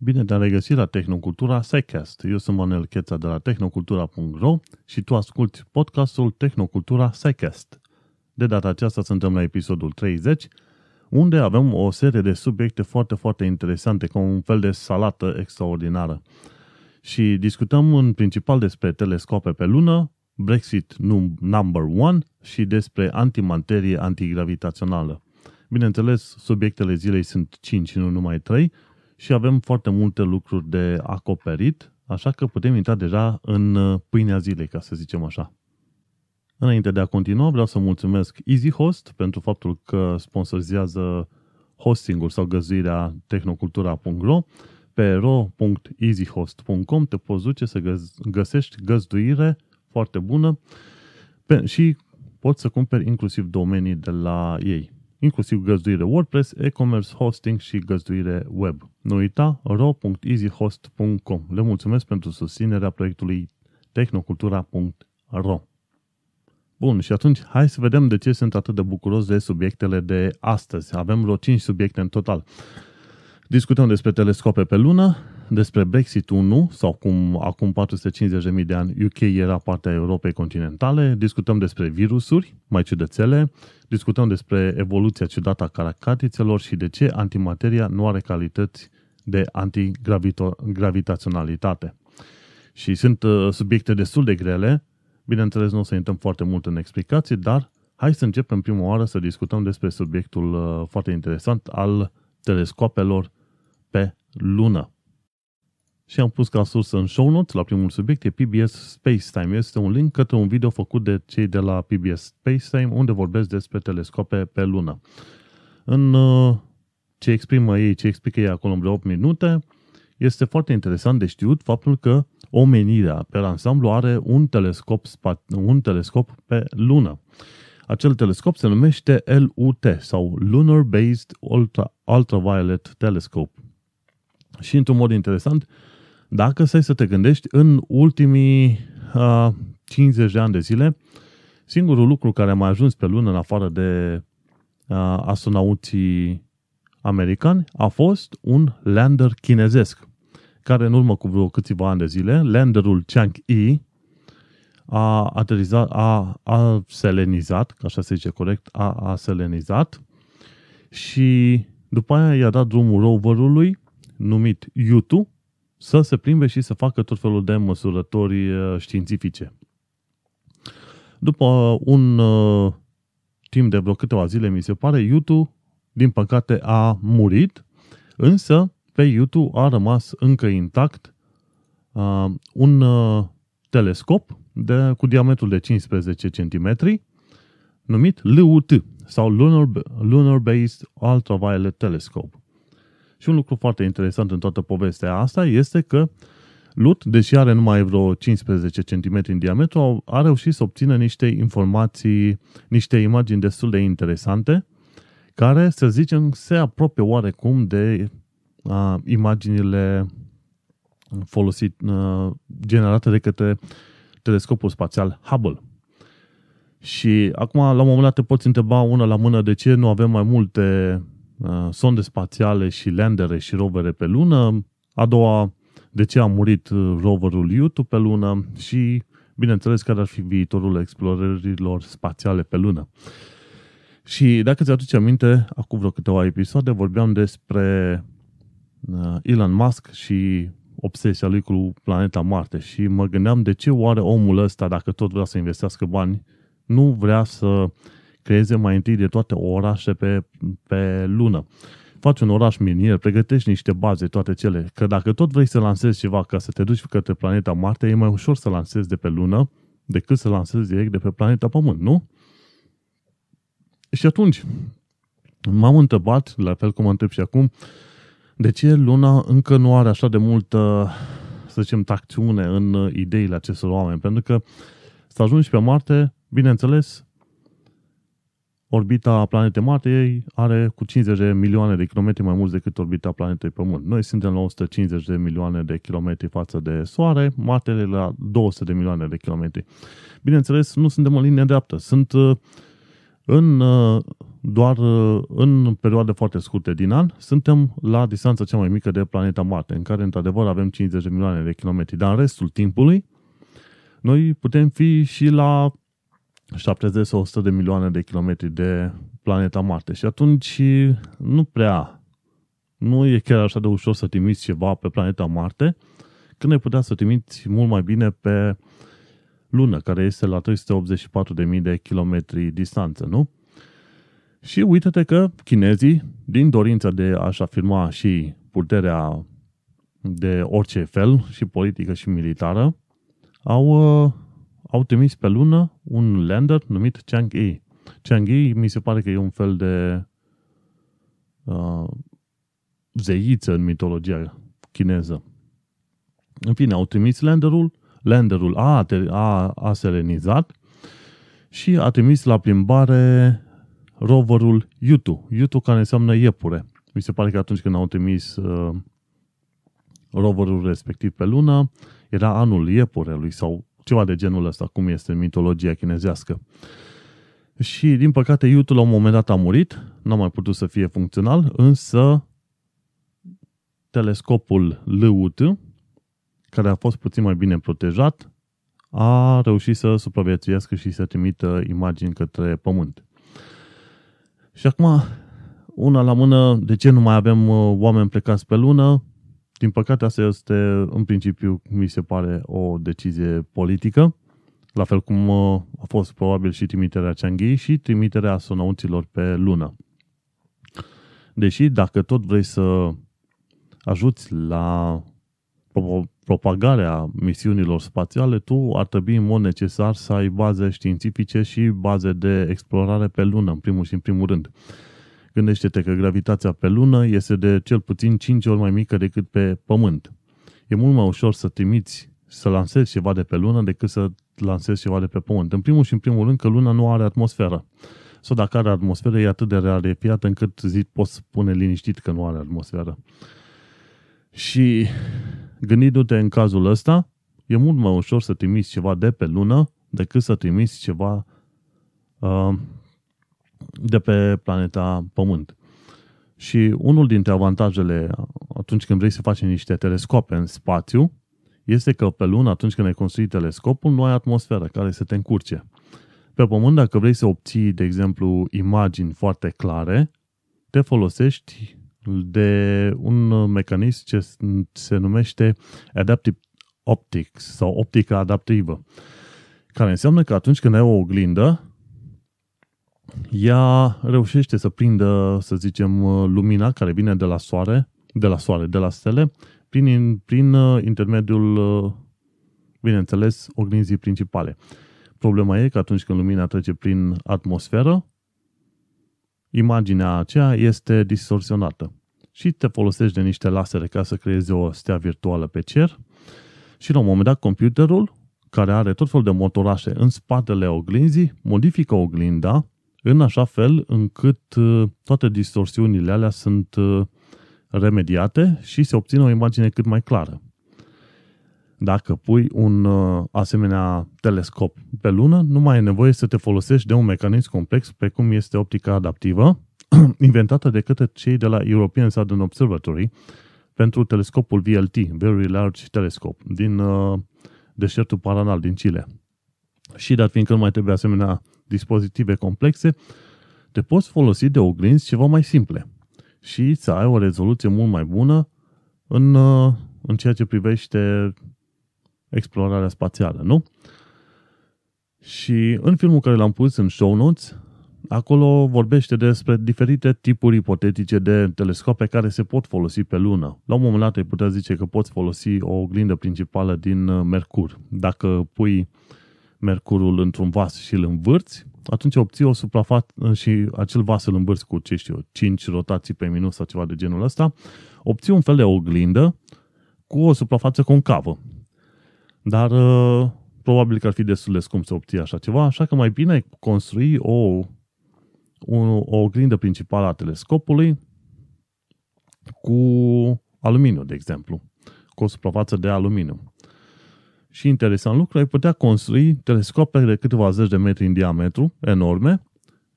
Bine te-am regăsit la Tehnocultura SciCast. Eu sunt Manel Cheța de la tehnocultura.ro și tu asculti podcastul Tehnocultura SciCast. De data aceasta suntem la episodul 30, unde avem o serie de subiecte foarte, foarte interesante, ca un fel de salată extraordinară. Și discutăm în principal despre telescope pe lună, Brexit number one și despre antimaterie antigravitațională. Bineînțeles, subiectele zilei sunt 5 și nu numai 3 și avem foarte multe lucruri de acoperit, așa că putem intra deja în uh, pâinea zilei, ca să zicem așa. Înainte de a continua, vreau să mulțumesc EasyHost pentru faptul că sponsorizează hostingul sau găzuirea tehnocultura.ro. Pe ro.easyhost.com te poți duce să găsești găzduire foarte bună și poți să cumperi inclusiv domenii de la ei inclusiv găzduire WordPress, e-commerce, hosting și găzduire web. Nu uita ro.easyhost.com. Le mulțumesc pentru susținerea proiectului tehnocultura.ro Bun, și atunci hai să vedem de ce sunt atât de bucuros de subiectele de astăzi. Avem vreo 5 subiecte în total. Discutăm despre telescope pe lună, despre Brexit 1 sau cum acum 450.000 de ani UK era partea Europei continentale, discutăm despre virusuri mai ciudățele, discutăm despre evoluția ciudată a caracatițelor și de ce antimateria nu are calități de antigravitaționalitate. Și sunt uh, subiecte destul de grele, bineînțeles nu o să intrăm foarte mult în explicații, dar hai să începem prima oară să discutăm despre subiectul uh, foarte interesant al telescopelor pe lună. Și am pus ca sursă în show notes la primul subiect, e PBS Space Time. Este un link către un video făcut de cei de la PBS Space Time, unde vorbesc despre telescope pe lună. În uh, ce exprimă ei, ce explică ei acolo în vreo 8 minute, este foarte interesant de știut faptul că omenirea pe ansamblu are un telescop, un telescop pe lună. Acel telescop se numește LUT sau Lunar Based Ultra, Ultraviolet Telescope. Și într-un mod interesant, dacă stai să te gândești, în ultimii uh, 50 de ani de zile, singurul lucru care a mai ajuns pe lună, în afară de uh, astronauții americani, a fost un lander chinezesc, care în urmă cu vreo câțiva ani de zile, landerul Chang'e, a aterizat, a, a selenizat, așa se zice corect, a, a selenizat și după aia i-a dat drumul roverului numit Yutu să se plimbe și să facă tot felul de măsurători uh, științifice. După un uh, timp de vreo câteva zile, mi se pare, YouTube, din păcate, a murit, însă pe YouTube a rămas încă intact uh, un uh, telescop de, cu diametrul de 15 cm, numit LUT, sau Lunar, Lunar Based Ultraviolet Telescope. Și un lucru foarte interesant în toată povestea asta este că LUT, deși are numai vreo 15 cm în diametru, a reușit să obțină niște informații, niște imagini destul de interesante, care, să zicem, se apropie oarecum de uh, imaginile folosit, uh, generate de către telescopul spațial Hubble. Și acum, la un moment dat, te poți întreba una la mână de ce nu avem mai multe uh, sonde spațiale și landere și rovere pe lună. A doua, de ce a murit uh, roverul YouTube pe lună și, bineînțeles, care ar fi viitorul explorărilor spațiale pe lună. Și dacă ți aduce aminte, acum vreo câteva episoade vorbeam despre uh, Elon Musk și obsesia lui cu planeta Marte și mă gândeam de ce oare omul ăsta, dacă tot vrea să investească bani, nu vrea să creeze mai întâi de toate orașe pe, pe lună. Faci un oraș minier, pregătești niște baze, toate cele. Că dacă tot vrei să lansezi ceva ca să te duci către planeta Marte, e mai ușor să lansezi de pe lună decât să lansezi direct de pe planeta Pământ, nu? Și atunci, m-am întrebat, la fel cum mă întreb și acum, de ce luna încă nu are așa de multă, să zicem, tracțiune în ideile acestor oameni? Pentru că să ajungi pe Marte, bineînțeles, orbita planetei Marte are cu 50 de milioane de kilometri mai mulți decât orbita planetei Pământ. Noi suntem la 150 de milioane de kilometri față de Soare, Marte la 200 de milioane de kilometri. Bineînțeles, nu suntem în linie dreaptă. Sunt uh, în uh, doar uh, în perioade foarte scurte din an, suntem la distanța cea mai mică de planeta Marte, în care într-adevăr avem 50 de milioane de kilometri, dar în restul timpului noi putem fi și la 70 sau 100 de milioane de kilometri de planeta Marte și atunci nu prea, nu e chiar așa de ușor să trimiți ceva pe planeta Marte, când ai putea să trimiți mult mai bine pe lună, care este la 384.000 de kilometri distanță, nu? Și uite-te că chinezii, din dorința de a-și afirma și puterea de orice fel, și politică și militară, au, uh, au trimis pe lună un lander numit Chang'e. Chang'e mi se pare că e un fel de uh, zeiță în mitologia chineză. În fine, au trimis landerul, landerul a, a, a selenizat și a trimis la plimbare roverul Yutu. Yutu care înseamnă iepure. Mi se pare că atunci când au trimis uh, roverul respectiv pe lună, era anul iepurelui sau ceva de genul ăsta, cum este în mitologia chinezească. Și, din păcate, Yutu la un moment dat a murit, n-a mai putut să fie funcțional, însă telescopul LUT, care a fost puțin mai bine protejat, a reușit să supraviețuiască și să trimită imagini către Pământ. Și acum, una la mână, de ce nu mai avem uh, oameni plecați pe lună? Din păcate, asta este, în principiu, mi se pare o decizie politică, la fel cum uh, a fost probabil și trimiterea Chang'e și trimiterea astronauților pe lună. Deși, dacă tot vrei să ajuți la propagarea misiunilor spațiale, tu ar trebui în mod necesar să ai baze științifice și baze de explorare pe lună, în primul și în primul rând. Gândește-te că gravitația pe lună este de cel puțin 5 ori mai mică decât pe Pământ. E mult mai ușor să trimiți, să lansezi ceva de pe lună decât să lansezi ceva de pe Pământ. În primul și în primul rând că luna nu are atmosferă. Sau dacă are atmosferă, e atât de rarefiată încât zi, poți spune liniștit că nu are atmosferă. Și gândindu-te în cazul ăsta, e mult mai ușor să trimiți ceva de pe lună decât să trimiți ceva uh, de pe planeta Pământ. Și unul dintre avantajele atunci când vrei să faci niște telescope în spațiu este că pe lună, atunci când ai construit telescopul, nu ai atmosferă care să te încurce. Pe Pământ, dacă vrei să obții, de exemplu, imagini foarte clare, te folosești de un mecanism ce se numește Adaptive Optics sau optica adaptivă, care înseamnă că atunci când ai o oglindă, ea reușește să prindă, să zicem, lumina care vine de la soare, de la soare, de la stele, prin, prin uh, intermediul, uh, bineînțeles, oglinzii principale. Problema e că atunci când lumina trece prin atmosferă, imaginea aceea este distorsionată. Și te folosești de niște lasere ca să creezi o stea virtuală pe cer și la un moment dat computerul, care are tot felul de motorașe în spatele oglinzii, modifică oglinda în așa fel încât uh, toate distorsiunile alea sunt uh, remediate și se obține o imagine cât mai clară. Dacă pui un uh, asemenea telescop pe lună, nu mai e nevoie să te folosești de un mecanism complex precum este optica adaptivă, inventată de către cei de la European Southern Observatory pentru telescopul VLT, Very Large Telescope, din uh, deșertul Paranal din Chile. Și dat fiindcă nu mai trebuie asemenea dispozitive complexe, te poți folosi de oglinzi ceva mai simple și să ai o rezoluție mult mai bună în, uh, în ceea ce privește explorarea spațială, nu? Și în filmul care l-am pus în show notes, acolo vorbește despre diferite tipuri ipotetice de telescope care se pot folosi pe lună. La un moment dat ai putea zice că poți folosi o oglindă principală din uh, Mercur. Dacă pui Mercurul într-un vas și îl învârți, atunci obții o suprafață și acel vas îl învârți cu, ce știu, 5 rotații pe minut sau ceva de genul ăsta, obții un fel de oglindă cu o suprafață concavă. Dar uh, probabil că ar fi destul de scump să obții așa ceva, așa că mai bine construi o, o, o oglindă principală a telescopului cu aluminiu, de exemplu, cu o suprafață de aluminiu și interesant lucru, ai putea construi telescope de câteva zeci de metri în diametru, enorme,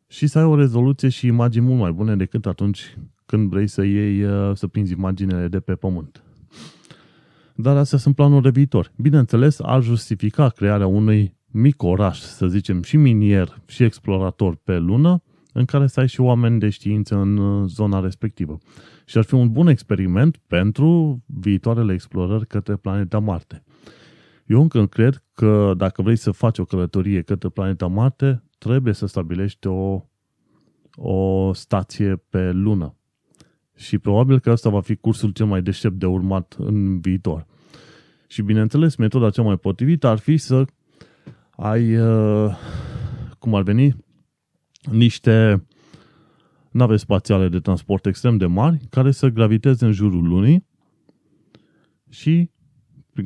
și să ai o rezoluție și imagini mult mai bune decât atunci când vrei să iei, uh, să prinzi imaginele de pe pământ. Dar astea sunt planuri de viitor. Bineînțeles, ar justifica crearea unui mic oraș, să zicem, și minier și explorator pe lună, în care să ai și oameni de știință în uh, zona respectivă. Și ar fi un bun experiment pentru viitoarele explorări către planeta Marte. Eu încă cred că dacă vrei să faci o călătorie către planeta Marte, trebuie să stabilești o, o stație pe lună. Și probabil că asta va fi cursul cel mai deștept de urmat în viitor. Și bineînțeles, metoda cea mai potrivită ar fi să ai, uh, cum ar veni, niște nave spațiale de transport extrem de mari care să graviteze în jurul lunii și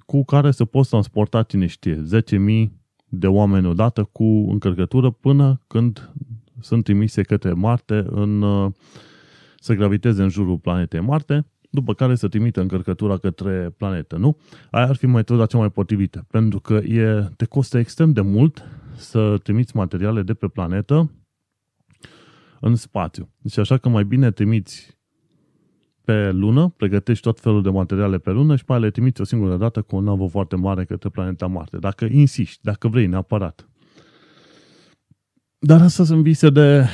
cu care să poți transporta, cine știe, 10.000 de oameni odată cu încărcătură până când sunt trimise către Marte în, uh, să graviteze în jurul planetei Marte, după care să trimită încărcătura către planetă, nu? Aia ar fi metoda cea mai potrivită, pentru că e, te costă extrem de mult să trimiți materiale de pe planetă în spațiu. Deci așa că mai bine trimiți pe lună, pregătești tot felul de materiale pe lună și pe le trimiți o singură dată cu o navă foarte mare către planeta Marte. Dacă insisti, dacă vrei neapărat. Dar asta sunt vise de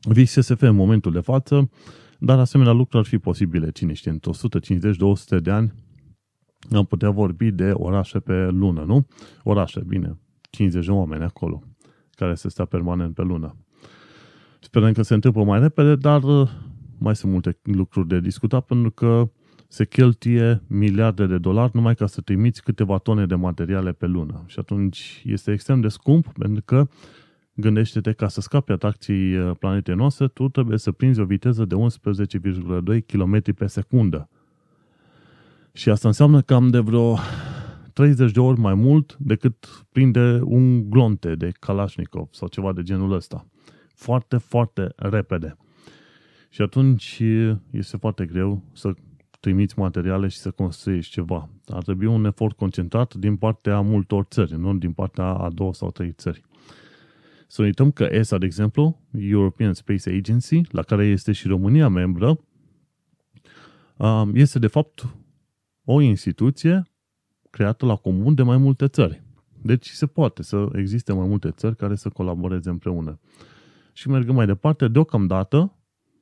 vise SF în momentul de față, dar asemenea lucruri ar fi posibile, cine știe, în 150-200 de ani am putea vorbi de orașe pe lună, nu? Orașe, bine, 50 de oameni acolo, care se stea permanent pe lună. Sperăm că se întâmplă mai repede, dar uh, mai sunt multe lucruri de discutat pentru că se cheltuie miliarde de dolari numai ca să trimiți câteva tone de materiale pe lună. Și atunci este extrem de scump pentru că gândește-te ca să scapi atracției uh, planetei noastre, tu trebuie să prinzi o viteză de 11,2 km pe secundă. Și asta înseamnă cam de vreo 30 de ori mai mult decât prinde un glonte de Kalashnikov sau ceva de genul ăsta foarte, foarte repede. Și atunci este foarte greu să trimiți materiale și să construiești ceva. Ar trebui un efort concentrat din partea multor țări, nu din partea a două sau trei țări. Să uităm că ESA, de exemplu, European Space Agency, la care este și România membră, um, este de fapt o instituție creată la comun de mai multe țări. Deci se poate să existe mai multe țări care să colaboreze împreună. Și mergând mai departe, deocamdată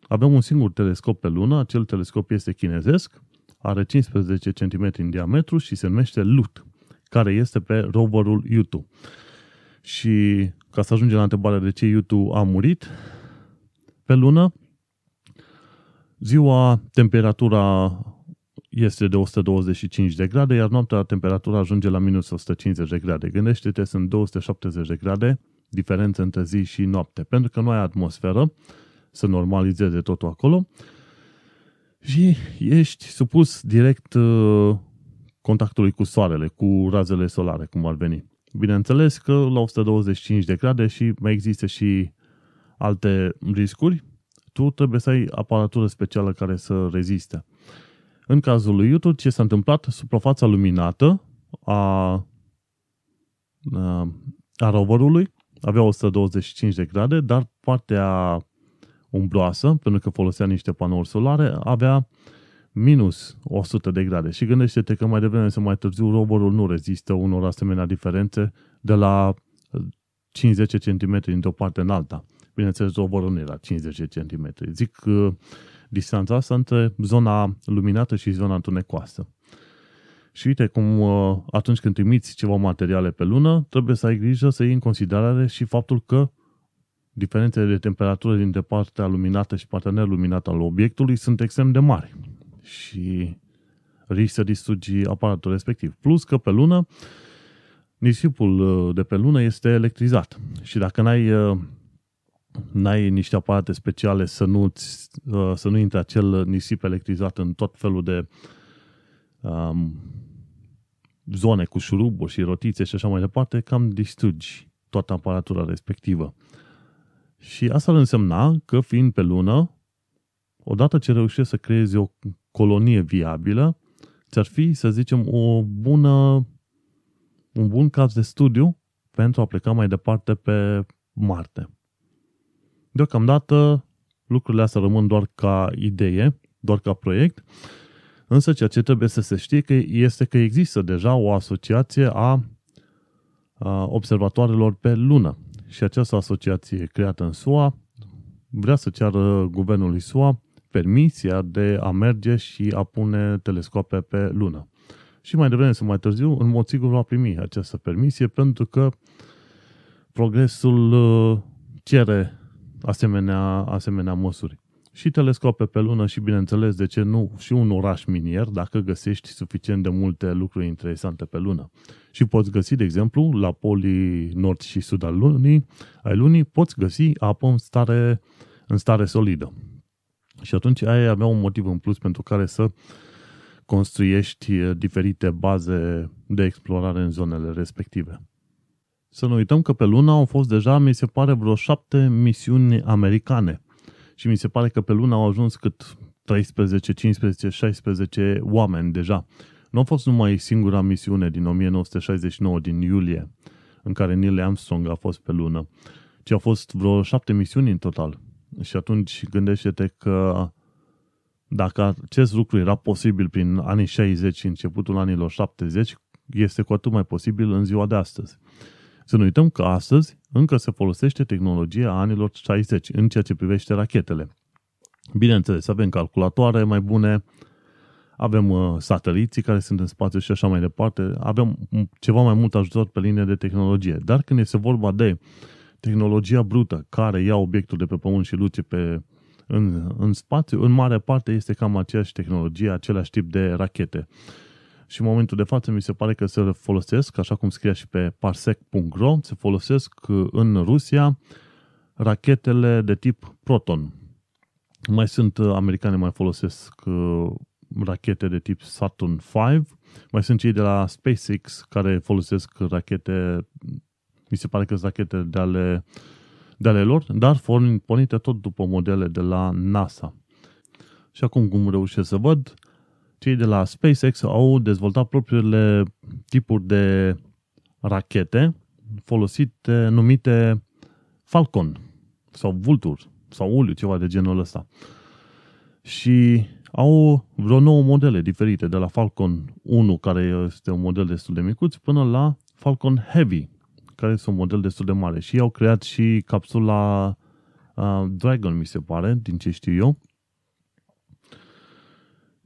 avem un singur telescop pe lună, acel telescop este chinezesc, are 15 cm în diametru și se numește LUT, care este pe roverul Yutu. Și ca să ajungem la întrebarea de ce Yutu a murit, pe lună, ziua temperatura este de 125 de grade, iar noaptea temperatura ajunge la minus 150 de grade. Gândește-te, sunt 270 de grade diferență între zi și noapte, pentru că nu ai atmosferă să normalizeze totul acolo și ești supus direct uh, contactului cu soarele, cu razele solare, cum ar veni. Bineînțeles că la 125 de grade și mai există și alte riscuri, tu trebuie să ai aparatură specială care să reziste. În cazul lui YouTube, ce s-a întâmplat? Suprafața luminată a, a, a roverului avea 125 de grade, dar partea umbroasă, pentru că folosea niște panouri solare, avea minus 100 de grade. Și gândește-te că mai devreme sau mai târziu roverul nu rezistă unor asemenea diferențe de la 50 cm dintr-o parte în alta. Bineînțeles, roverul nu era 50 cm. Zic că distanța asta între zona luminată și zona întunecoasă. Și uite cum uh, atunci când trimiți ceva materiale pe lună, trebuie să ai grijă să iei în considerare și faptul că diferențele de temperatură dintre partea luminată și partea neluminată al obiectului sunt extrem de mari. Și risci să distrugi aparatul respectiv. Plus că pe lună, nisipul uh, de pe lună este electrizat. Și dacă n-ai, uh, n-ai niște aparate speciale să nu, să nu intre acel nisip electrizat în tot felul de um, zone cu șuruburi și rotițe și așa mai departe, cam distrugi toată aparatura respectivă. Și asta ar însemna că fiind pe lună, odată ce reușești să creezi o colonie viabilă, ți-ar fi, să zicem, o bună, un bun caz de studiu pentru a pleca mai departe pe Marte. Deocamdată lucrurile astea rămân doar ca idee, doar ca proiect, însă ceea ce trebuie să se știe că este că există deja o asociație a, a observatoarelor pe lună. Și această asociație creată în SUA vrea să ceară guvernului SUA permisia de a merge și a pune telescoape pe lună. Și mai devreme sau mai târziu, în mod sigur va primi această permisie pentru că progresul uh, cere asemenea, asemenea măsuri. Și telescope pe lună și, bineînțeles, de ce nu, și un oraș minier, dacă găsești suficient de multe lucruri interesante pe lună. Și poți găsi, de exemplu, la polii nord și sud al lunii, ai lunii, poți găsi apă în stare, în stare solidă. Și atunci ai avea un motiv în plus pentru care să construiești eh, diferite baze de explorare în zonele respective. Să nu uităm că pe Luna au fost deja, mi se pare, vreo șapte misiuni americane. Și mi se pare că pe Luna au ajuns cât 13, 15, 16 oameni deja. Nu a fost numai singura misiune din 1969, din iulie, în care Neil Armstrong a fost pe lună, ci au fost vreo șapte misiuni în total. Și atunci gândește-te că dacă acest lucru era posibil prin anii 60 și începutul anilor 70, este cu atât mai posibil în ziua de astăzi. Să nu uităm că astăzi încă se folosește tehnologia anilor 60 în ceea ce privește rachetele. Bineînțeles, avem calculatoare mai bune, avem uh, sateliții care sunt în spațiu și așa mai departe, avem ceva mai mult ajutor pe linie de tehnologie. Dar când este vorba de tehnologia brută care ia obiectul de pe pământ și duce pe, în, în spațiu, în mare parte este cam aceeași tehnologie, același tip de rachete. Și în momentul de față mi se pare că se folosesc, așa cum scria și pe parsec.ro, se folosesc în Rusia rachetele de tip Proton. Mai sunt uh, americane, mai folosesc uh, rachete de tip Saturn V, mai sunt cei de la SpaceX care folosesc rachete, mi se pare că sunt rachete de ale, de ale lor, dar pornite tot după modele de la NASA. Și acum cum reușesc să văd, cei de la SpaceX au dezvoltat propriile tipuri de rachete folosite, numite Falcon sau Vulture sau Uliu, ceva de genul ăsta. Și au vreo nouă modele diferite, de la Falcon 1, care este un model destul de micuț, până la Falcon Heavy, care este un model destul de mare. Și au creat și capsula uh, Dragon, mi se pare, din ce știu eu,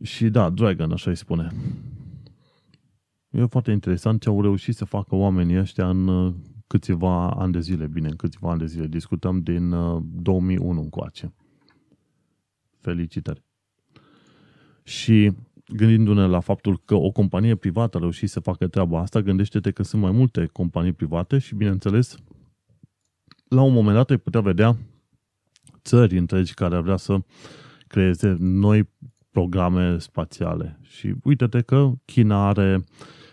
și da, Dragon, așa îi spune. E foarte interesant ce au reușit să facă oamenii ăștia în uh, câțiva ani de zile. Bine, în câțiva ani de zile. Discutăm din 2001 uh, încoace. Felicitări. Și gândindu-ne la faptul că o companie privată a reușit să facă treaba asta, gândește-te că sunt mai multe companii private și, bineînțeles, la un moment dat ai putea vedea țări întregi care ar vrea să creeze noi programe spațiale. Și uite-te că China are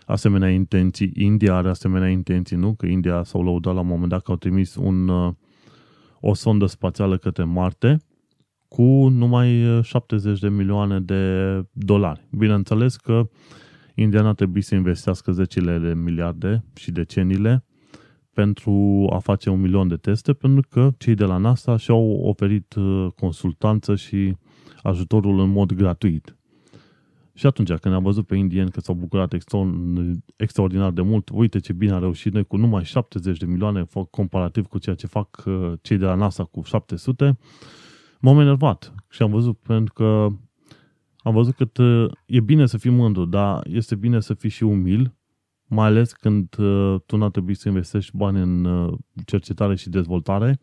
asemenea intenții, India are asemenea intenții, nu? Că India s-au lăudat la un moment dat că au trimis un, uh, o sondă spațială către Marte cu numai 70 uh, de milioane de dolari. Bineînțeles că India n-a trebuit să investească zecile de miliarde și deceniile pentru a face un milion de teste, pentru că cei de la NASA și-au oferit uh, consultanță și ajutorul în mod gratuit. Și atunci, când am văzut pe indieni că s-au bucurat extraordinar de mult, uite ce bine a reușit noi cu numai 70 de milioane comparativ cu ceea ce fac uh, cei de la NASA cu 700, m-am enervat și am văzut pentru că am văzut că uh, e bine să fii mândru, dar este bine să fii și umil, mai ales când uh, tu n-ar trebui să investești bani în cercetare și dezvoltare,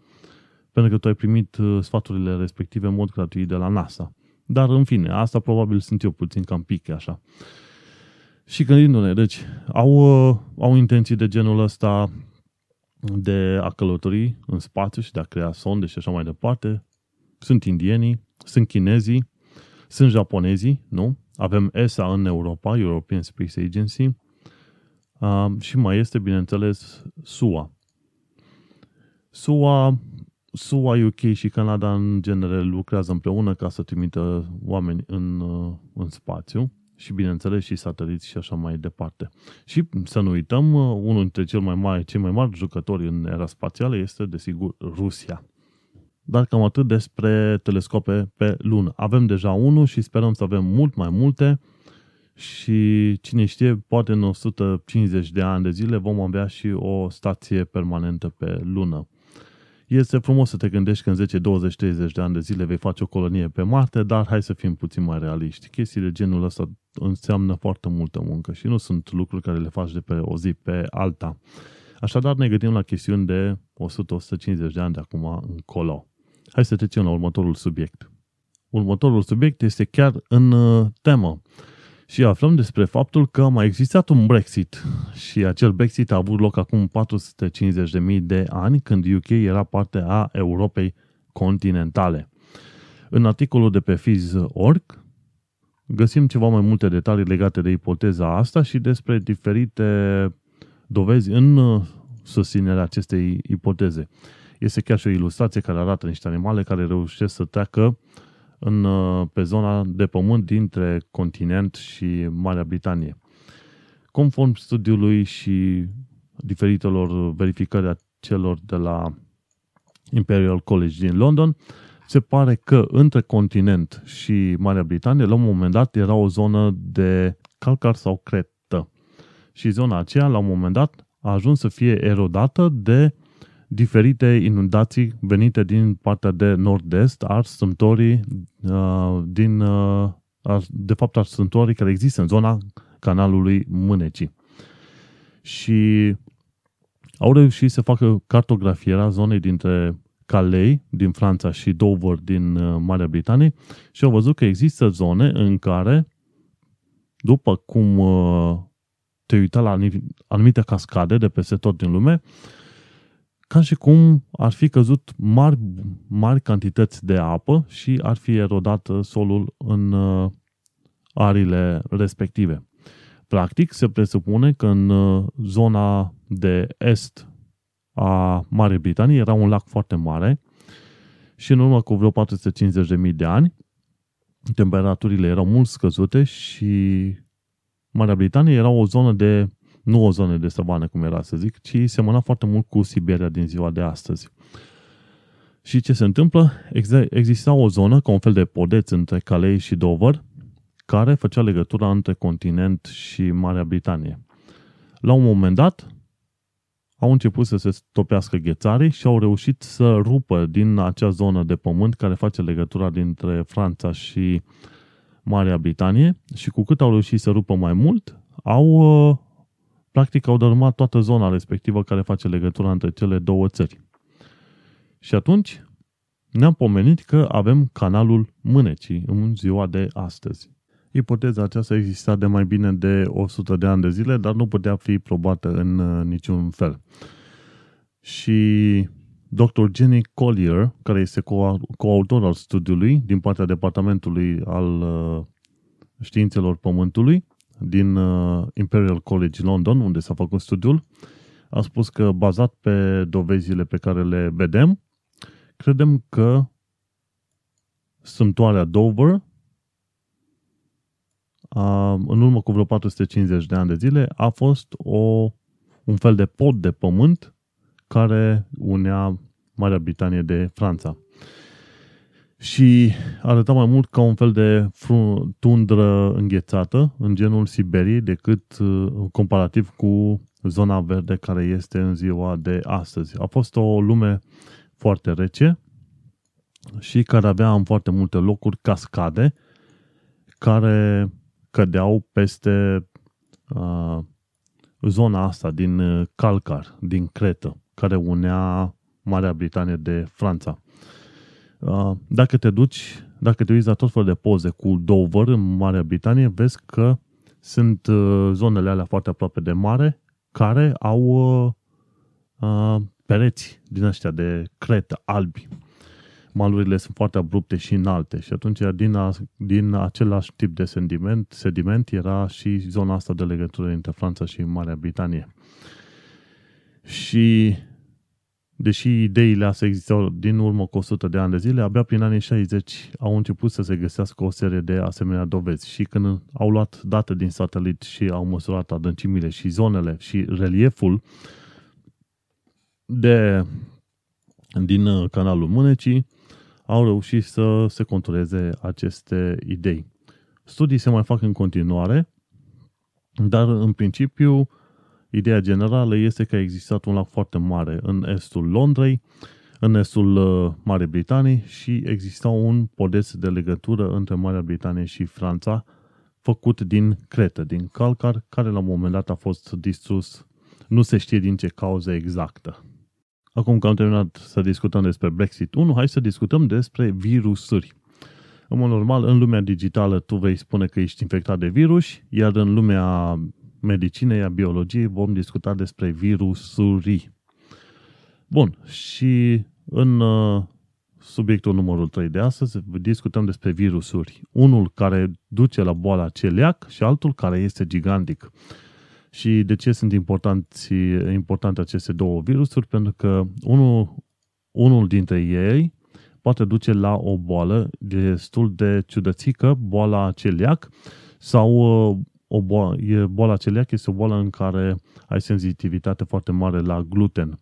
pentru că tu ai primit uh, sfaturile respective în mod gratuit de la NASA. Dar, în fine, asta probabil sunt eu puțin cam pic, așa. Și gândindu-ne, deci, au, uh, au intenții de genul ăsta de a călători în spațiu și de a crea sonde și așa mai departe. Sunt indienii, sunt chinezii, sunt japonezii, nu? Avem ESA în Europa, European Space Agency, uh, și mai este, bineînțeles, SUA. SUA SUA, UK și Canada în genere lucrează împreună ca să trimită oameni în, uh, în spațiu și bineînțeles și sateliți și așa mai departe. Și să nu uităm, uh, unul dintre cel mai mari, cei mai mari jucători în era spațială este desigur Rusia. dar cam atât despre telescope pe lună. Avem deja unul și sperăm să avem mult mai multe și cine știe, poate în 150 de ani de zile vom avea și o stație permanentă pe lună. Este frumos să te gândești că în 10, 20, 30 de ani de zile vei face o colonie pe Marte, dar hai să fim puțin mai realiști. Chestii de genul ăsta înseamnă foarte multă muncă și nu sunt lucruri care le faci de pe o zi pe alta. Așadar ne gândim la chestiuni de 100-150 de ani de acum încolo. Hai să trecem la următorul subiect. Următorul subiect este chiar în uh, temă și aflăm despre faptul că a mai existat un Brexit și acel Brexit a avut loc acum 450.000 de ani când UK era parte a Europei continentale. În articolul de pe Fizz.org găsim ceva mai multe detalii legate de ipoteza asta și despre diferite dovezi în uh, susținerea acestei ipoteze. Este chiar și o ilustrație care arată niște animale care reușesc să treacă în, uh, pe zona de pământ dintre continent și Marea Britanie. Conform studiului și diferitelor verificări a celor de la Imperial College din London, se pare că între continent și Marea Britanie, la un moment dat, era o zonă de calcar sau cretă. Și zona aceea, la un moment dat, a ajuns să fie erodată de diferite inundații venite din partea de nord-est a strâmtorii uh, din, uh, de fapt, a strâmtorii care există în zona canalului Mânecii. Și au reușit să facă cartografierea zonei dintre Calais din Franța și Dover din uh, Marea Britanie și au văzut că există zone în care, după cum uh, te uita la anumite cascade de peste tot din lume, ca și cum ar fi căzut mari, mari cantități de apă și ar fi erodat solul în uh, arile respective. Practic, se presupune că în uh, zona de est a Marii Britanii era un lac foarte mare și în urmă cu vreo 450.000 de ani temperaturile erau mult scăzute și Marea Britanie era o zonă de nu o zonă de savană, cum era să zic, ci semăna foarte mult cu Siberia din ziua de astăzi. Și ce se întâmplă? Exista o zonă, ca un fel de podeț între Calais și Dover, care făcea legătura între continent și Marea Britanie. La un moment dat, au început să se topească ghețarii și au reușit să rupă din acea zonă de pământ care face legătura dintre Franța și Marea Britanie și cu cât au reușit să rupă mai mult, au uh, practic au dărâmat toată zona respectivă care face legătura între cele două țări. Și atunci ne-am pomenit că avem canalul Mânecii în ziua de astăzi. Ipoteza aceasta exista de mai bine de 100 de ani de zile, dar nu putea fi probată în uh, niciun fel. Și Dr. Jenny Collier, care este co- coautor al studiului din partea Departamentului al uh, Științelor Pământului, din uh, Imperial College London, unde s-a făcut studiul, a spus că bazat pe dovezile pe care le vedem, credem că sâmtoarea Dover, a, în urmă cu vreo 450 de ani de zile, a fost o, un fel de pod de pământ care unea Marea Britanie de Franța și arăta mai mult ca un fel de tundră înghețată în genul Siberiei decât uh, comparativ cu zona verde care este în ziua de astăzi. A fost o lume foarte rece și care avea în foarte multe locuri cascade care cădeau peste uh, zona asta din uh, Calcar, din Cretă, care unea Marea Britanie de Franța. Uh, dacă te duci, dacă te uiți la tot felul de poze cu Dover în Marea Britanie, vezi că sunt uh, zonele alea foarte aproape de mare care au uh, pereți din ăștia de cretă albi. Malurile sunt foarte abrupte și înalte și atunci din, a, din același tip de sediment, sediment era și zona asta de legătură între Franța și Marea Britanie. Și deși ideile astea existau din urmă cu 100 de ani de zile, abia prin anii 60 au început să se găsească o serie de asemenea dovezi. Și când au luat date din satelit și au măsurat adâncimile și zonele și relieful de din uh, canalul Mânecii au reușit să se contureze aceste idei. Studii se mai fac în continuare, dar în principiu ideea generală este că a existat un lac foarte mare în estul Londrei, în estul uh, Marii Britanii și exista un podeț de legătură între Marea Britanie și Franța făcut din cretă, din calcar, care la un moment dat a fost distrus, nu se știe din ce cauză exactă. Acum că am terminat să discutăm despre Brexit 1, hai să discutăm despre virusuri. În mod normal, în lumea digitală tu vei spune că ești infectat de virus, iar în lumea medicinei, a biologiei, vom discuta despre virusuri. Bun, și în uh, subiectul numărul 3 de astăzi discutăm despre virusuri. Unul care duce la boala celiac și altul care este gigantic. Și de ce sunt importanti, importante aceste două virusuri? Pentru că unul, unul dintre ei poate duce la o boală destul de ciudățică, boala celiac, sau uh, o boală, e, boala celiac este o boală în care ai senzitivitate foarte mare la gluten,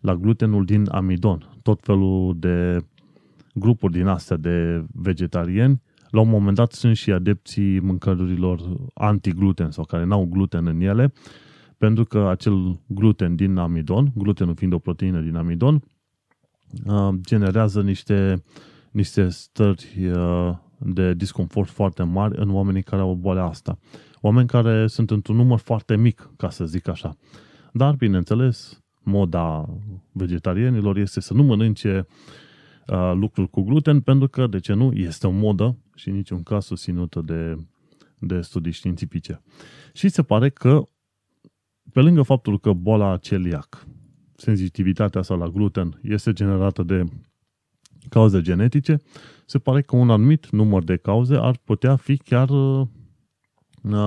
la glutenul din amidon. Tot felul de grupuri din astea de vegetariani, la un moment dat sunt și adepții mâncărurilor anti-gluten sau care n-au gluten în ele, pentru că acel gluten din amidon, glutenul fiind o proteină din amidon, uh, generează niște, niște stări uh, de disconfort foarte mari în oamenii care au boala asta. Oameni care sunt într-un număr foarte mic, ca să zic așa. Dar, bineînțeles, moda vegetarianilor este să nu mănânce uh, lucruri cu gluten, pentru că, de ce nu, este o modă și în niciun caz susținută de, de studii științifice. Și se pare că, pe lângă faptul că boala celiac, sensitivitatea sa la gluten, este generată de cauze genetice, se pare că un anumit număr de cauze ar putea fi chiar uh,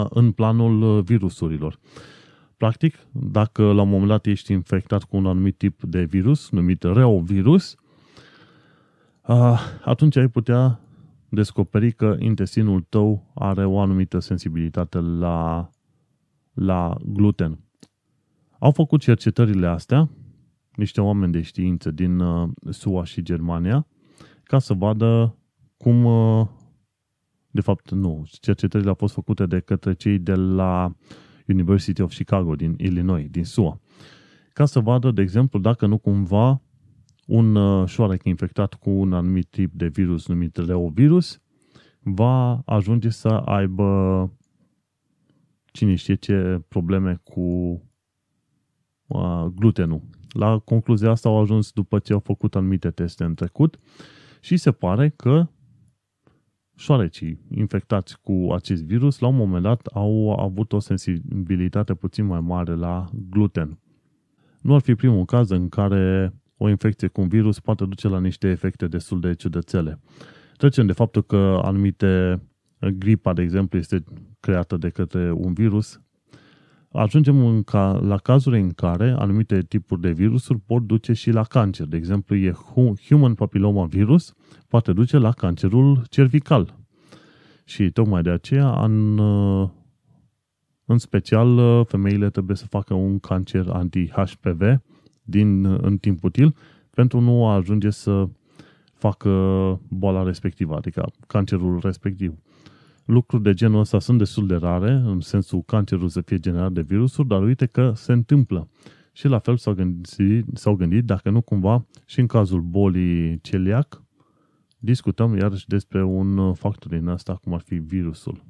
în planul virusurilor. Practic, dacă la un moment dat ești infectat cu un anumit tip de virus, numit reovirus, atunci ai putea descoperi că intestinul tău are o anumită sensibilitate la, la gluten. Au făcut cercetările astea niște oameni de știință din uh, SUA și Germania ca să vadă cum, uh, de fapt nu, cercetările au fost făcute de către cei de la University of Chicago din Illinois, din SUA, ca să vadă, de exemplu, dacă nu cumva un uh, șoarec infectat cu un anumit tip de virus numit reovirus va ajunge să aibă cine știe ce probleme cu uh, glutenul. La concluzia asta au ajuns după ce au făcut anumite teste în trecut și se pare că șoarecii infectați cu acest virus la un moment dat au avut o sensibilitate puțin mai mare la gluten. Nu ar fi primul caz în care o infecție cu un virus poate duce la niște efecte destul de ciudățele. Trecem de faptul că anumite gripa, de exemplu, este creată de către un virus, ajungem în ca, la cazuri în care anumite tipuri de virusuri pot duce și la cancer. De exemplu, e human papilloma virus poate duce la cancerul cervical. Și tocmai de aceea, în, în special, femeile trebuie să facă un cancer anti-HPV din, în timp util pentru nu a ajunge să facă boala respectivă, adică cancerul respectiv. Lucruri de genul ăsta sunt destul de rare, în sensul cancerul să fie generat de virusuri, dar uite că se întâmplă. Și la fel s-au gândit, s-au gândit dacă nu cumva și în cazul bolii celiac, discutăm iarăși despre un factor din asta, cum ar fi virusul.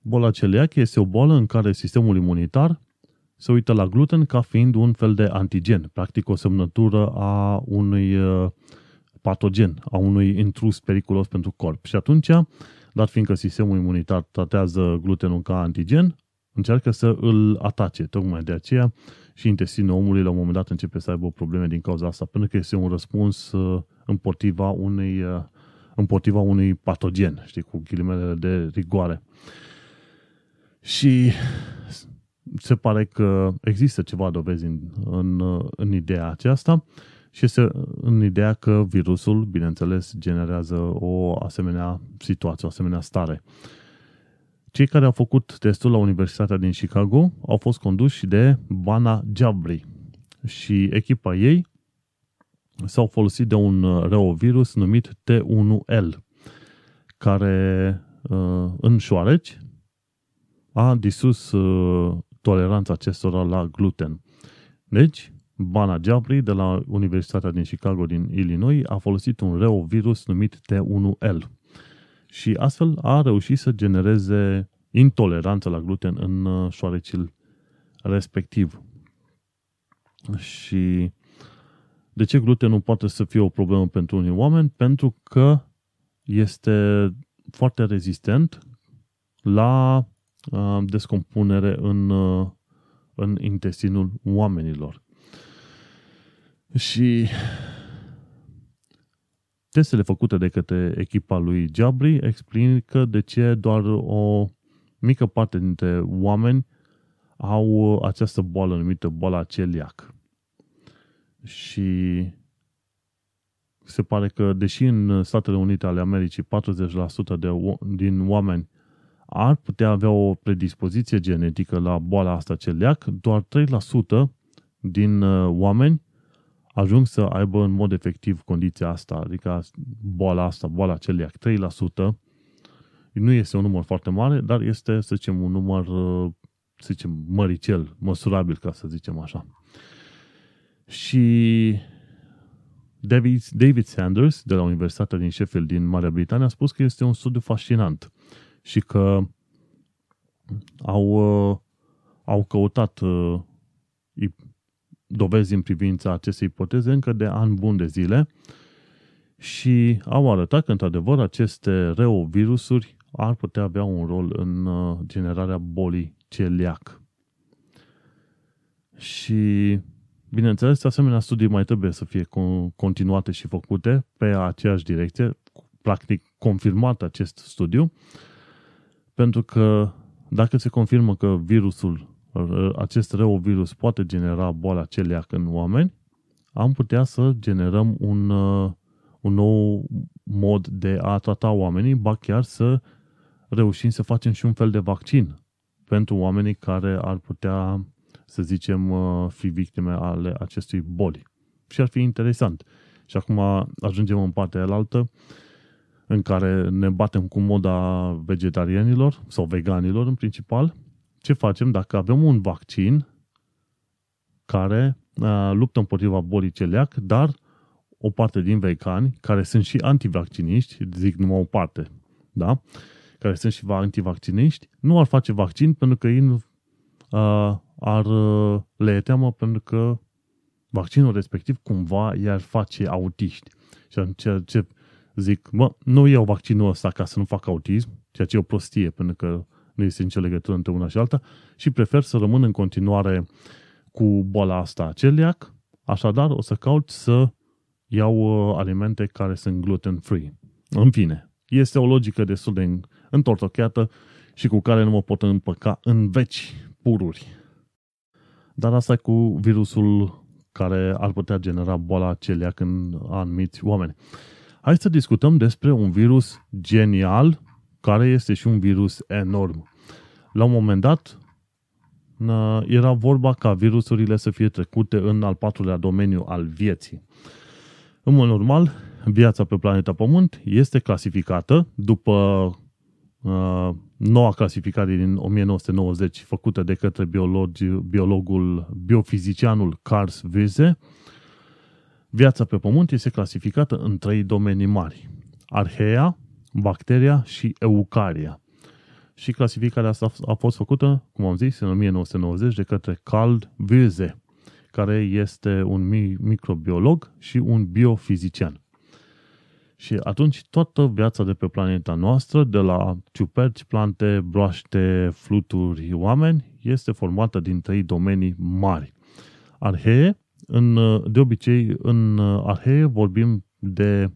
Boala celiac este o boală în care sistemul imunitar se uită la gluten ca fiind un fel de antigen, practic o semnătură a unui uh, patogen, a unui intrus periculos pentru corp. Și atunci, dar fiindcă sistemul imunitar tratează glutenul ca antigen, încearcă să îl atace. Tocmai de aceea și intestinul omului la un moment dat începe să aibă probleme din cauza asta, pentru că este un răspuns uh, împotriva unei, uh, împotriva unui patogen, știi, cu ghilimele de rigoare. Și se pare că există ceva dovezi în, în, în ideea aceasta și este în ideea că virusul, bineînțeles, generează o asemenea situație, o asemenea stare. Cei care au făcut testul la Universitatea din Chicago au fost conduși de Bana Jabri și echipa ei s-au folosit de un reovirus numit T1L, care în șoareci a disus toleranța acestora la gluten. Deci, Bana Jabri de la Universitatea din Chicago din Illinois a folosit un reovirus numit T1L și astfel a reușit să genereze intoleranță la gluten în uh, șoarecil respectiv. Și de ce glutenul poate să fie o problemă pentru unii oameni? Pentru că este foarte rezistent la uh, descompunere în, uh, în intestinul oamenilor. Și testele făcute de către echipa lui Jabri explică de ce doar o mică parte dintre oameni au această boală numită boala celiac. Și se pare că, deși în Statele Unite ale Americii 40% de, din oameni ar putea avea o predispoziție genetică la boala asta celiac, doar 3% din uh, oameni ajung să aibă în mod efectiv condiția asta, adică boala asta, boala celiac, 3%, nu este un număr foarte mare, dar este, să zicem, un număr, să zicem, măricel, măsurabil, ca să zicem așa. Și David, David Sanders, de la Universitatea din Sheffield, din Marea Britanie, a spus că este un studiu fascinant și că au, au căutat dovezi în privința acestei ipoteze încă de ani buni de zile și au arătat că, într-adevăr, aceste reovirusuri ar putea avea un rol în uh, generarea bolii celiac. Și, bineînțeles, asemenea studii mai trebuie să fie continuate și făcute pe aceeași direcție, practic confirmat acest studiu, pentru că dacă se confirmă că virusul acest reovirus poate genera boala celiac în oameni, am putea să generăm un, uh, un nou mod de a trata oamenii, ba chiar să reușim să facem și un fel de vaccin pentru oamenii care ar putea, să zicem, uh, fi victime ale acestui boli. Și ar fi interesant. Și acum ajungem în partea alaltă, în care ne batem cu moda vegetarianilor sau veganilor în principal, ce facem dacă avem un vaccin care uh, luptă împotriva bolii celiac, dar o parte din vegani, care sunt și antivacciniști, zic numai o parte, da? care sunt și antivacciniști, nu ar face vaccin pentru că ei uh, ar uh, le e teamă pentru că vaccinul respectiv cumva i-ar face autiști. Și ceea ce zic, mă, nu iau vaccinul ăsta ca să nu fac autism, ceea ce e o prostie, pentru că nu este nicio legătură între una și alta și prefer să rămân în continuare cu boala asta celiac, așadar o să caut să iau uh, alimente care sunt gluten-free. În fine, este o logică destul de întortocheată și cu care nu mă pot împăca în veci pururi. Dar asta e cu virusul care ar putea genera boala celiac în anumiți oameni. Hai să discutăm despre un virus genial care este și un virus enorm. La un moment dat, era vorba ca virusurile să fie trecute în al patrulea domeniu al vieții. În mod normal, viața pe planeta Pământ este clasificată după uh, noua clasificare din 1990 făcută de către biologi, biologul, biofizicianul Carl Wiese. Viața pe Pământ este clasificată în trei domenii mari. Arhea, bacteria și eucaria. Și clasificarea asta a fost făcută, cum am zis, în 1990 de către Carl Wiese, care este un microbiolog și un biofizician. Și atunci toată viața de pe planeta noastră, de la ciuperci, plante, broaște, fluturi, oameni, este formată din trei domenii mari. Arhee, în, de obicei, în arhee vorbim de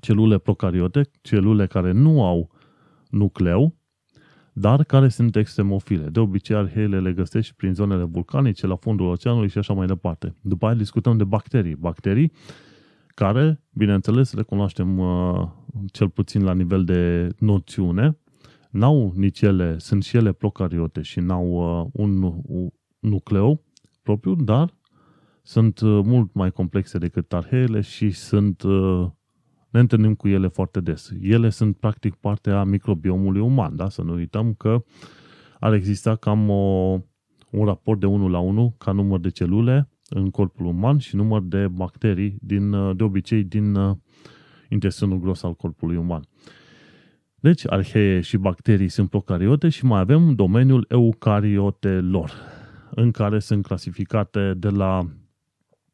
celule procariote, celule care nu au nucleu, dar care sunt extremofile. De obicei, arheele le găsești prin zonele vulcanice, la fundul oceanului și așa mai departe. După aia discutăm de bacterii. Bacterii care, bineînțeles, recunoaștem uh, cel puțin la nivel de noțiune, n-au nici ele, sunt și ele procariote și n-au uh, un, un nucleu propriu, dar sunt uh, mult mai complexe decât arheele și sunt, uh, ne întâlnim cu ele foarte des. Ele sunt practic parte a microbiomului uman, da? Să nu uităm că ar exista cam o, un raport de 1 la 1 ca număr de celule în corpul uman și număr de bacterii, din, uh, de obicei din intestinul gros al corpului uman. Deci, arhee și bacterii sunt procariote și mai avem domeniul eucariotelor, în care sunt clasificate de la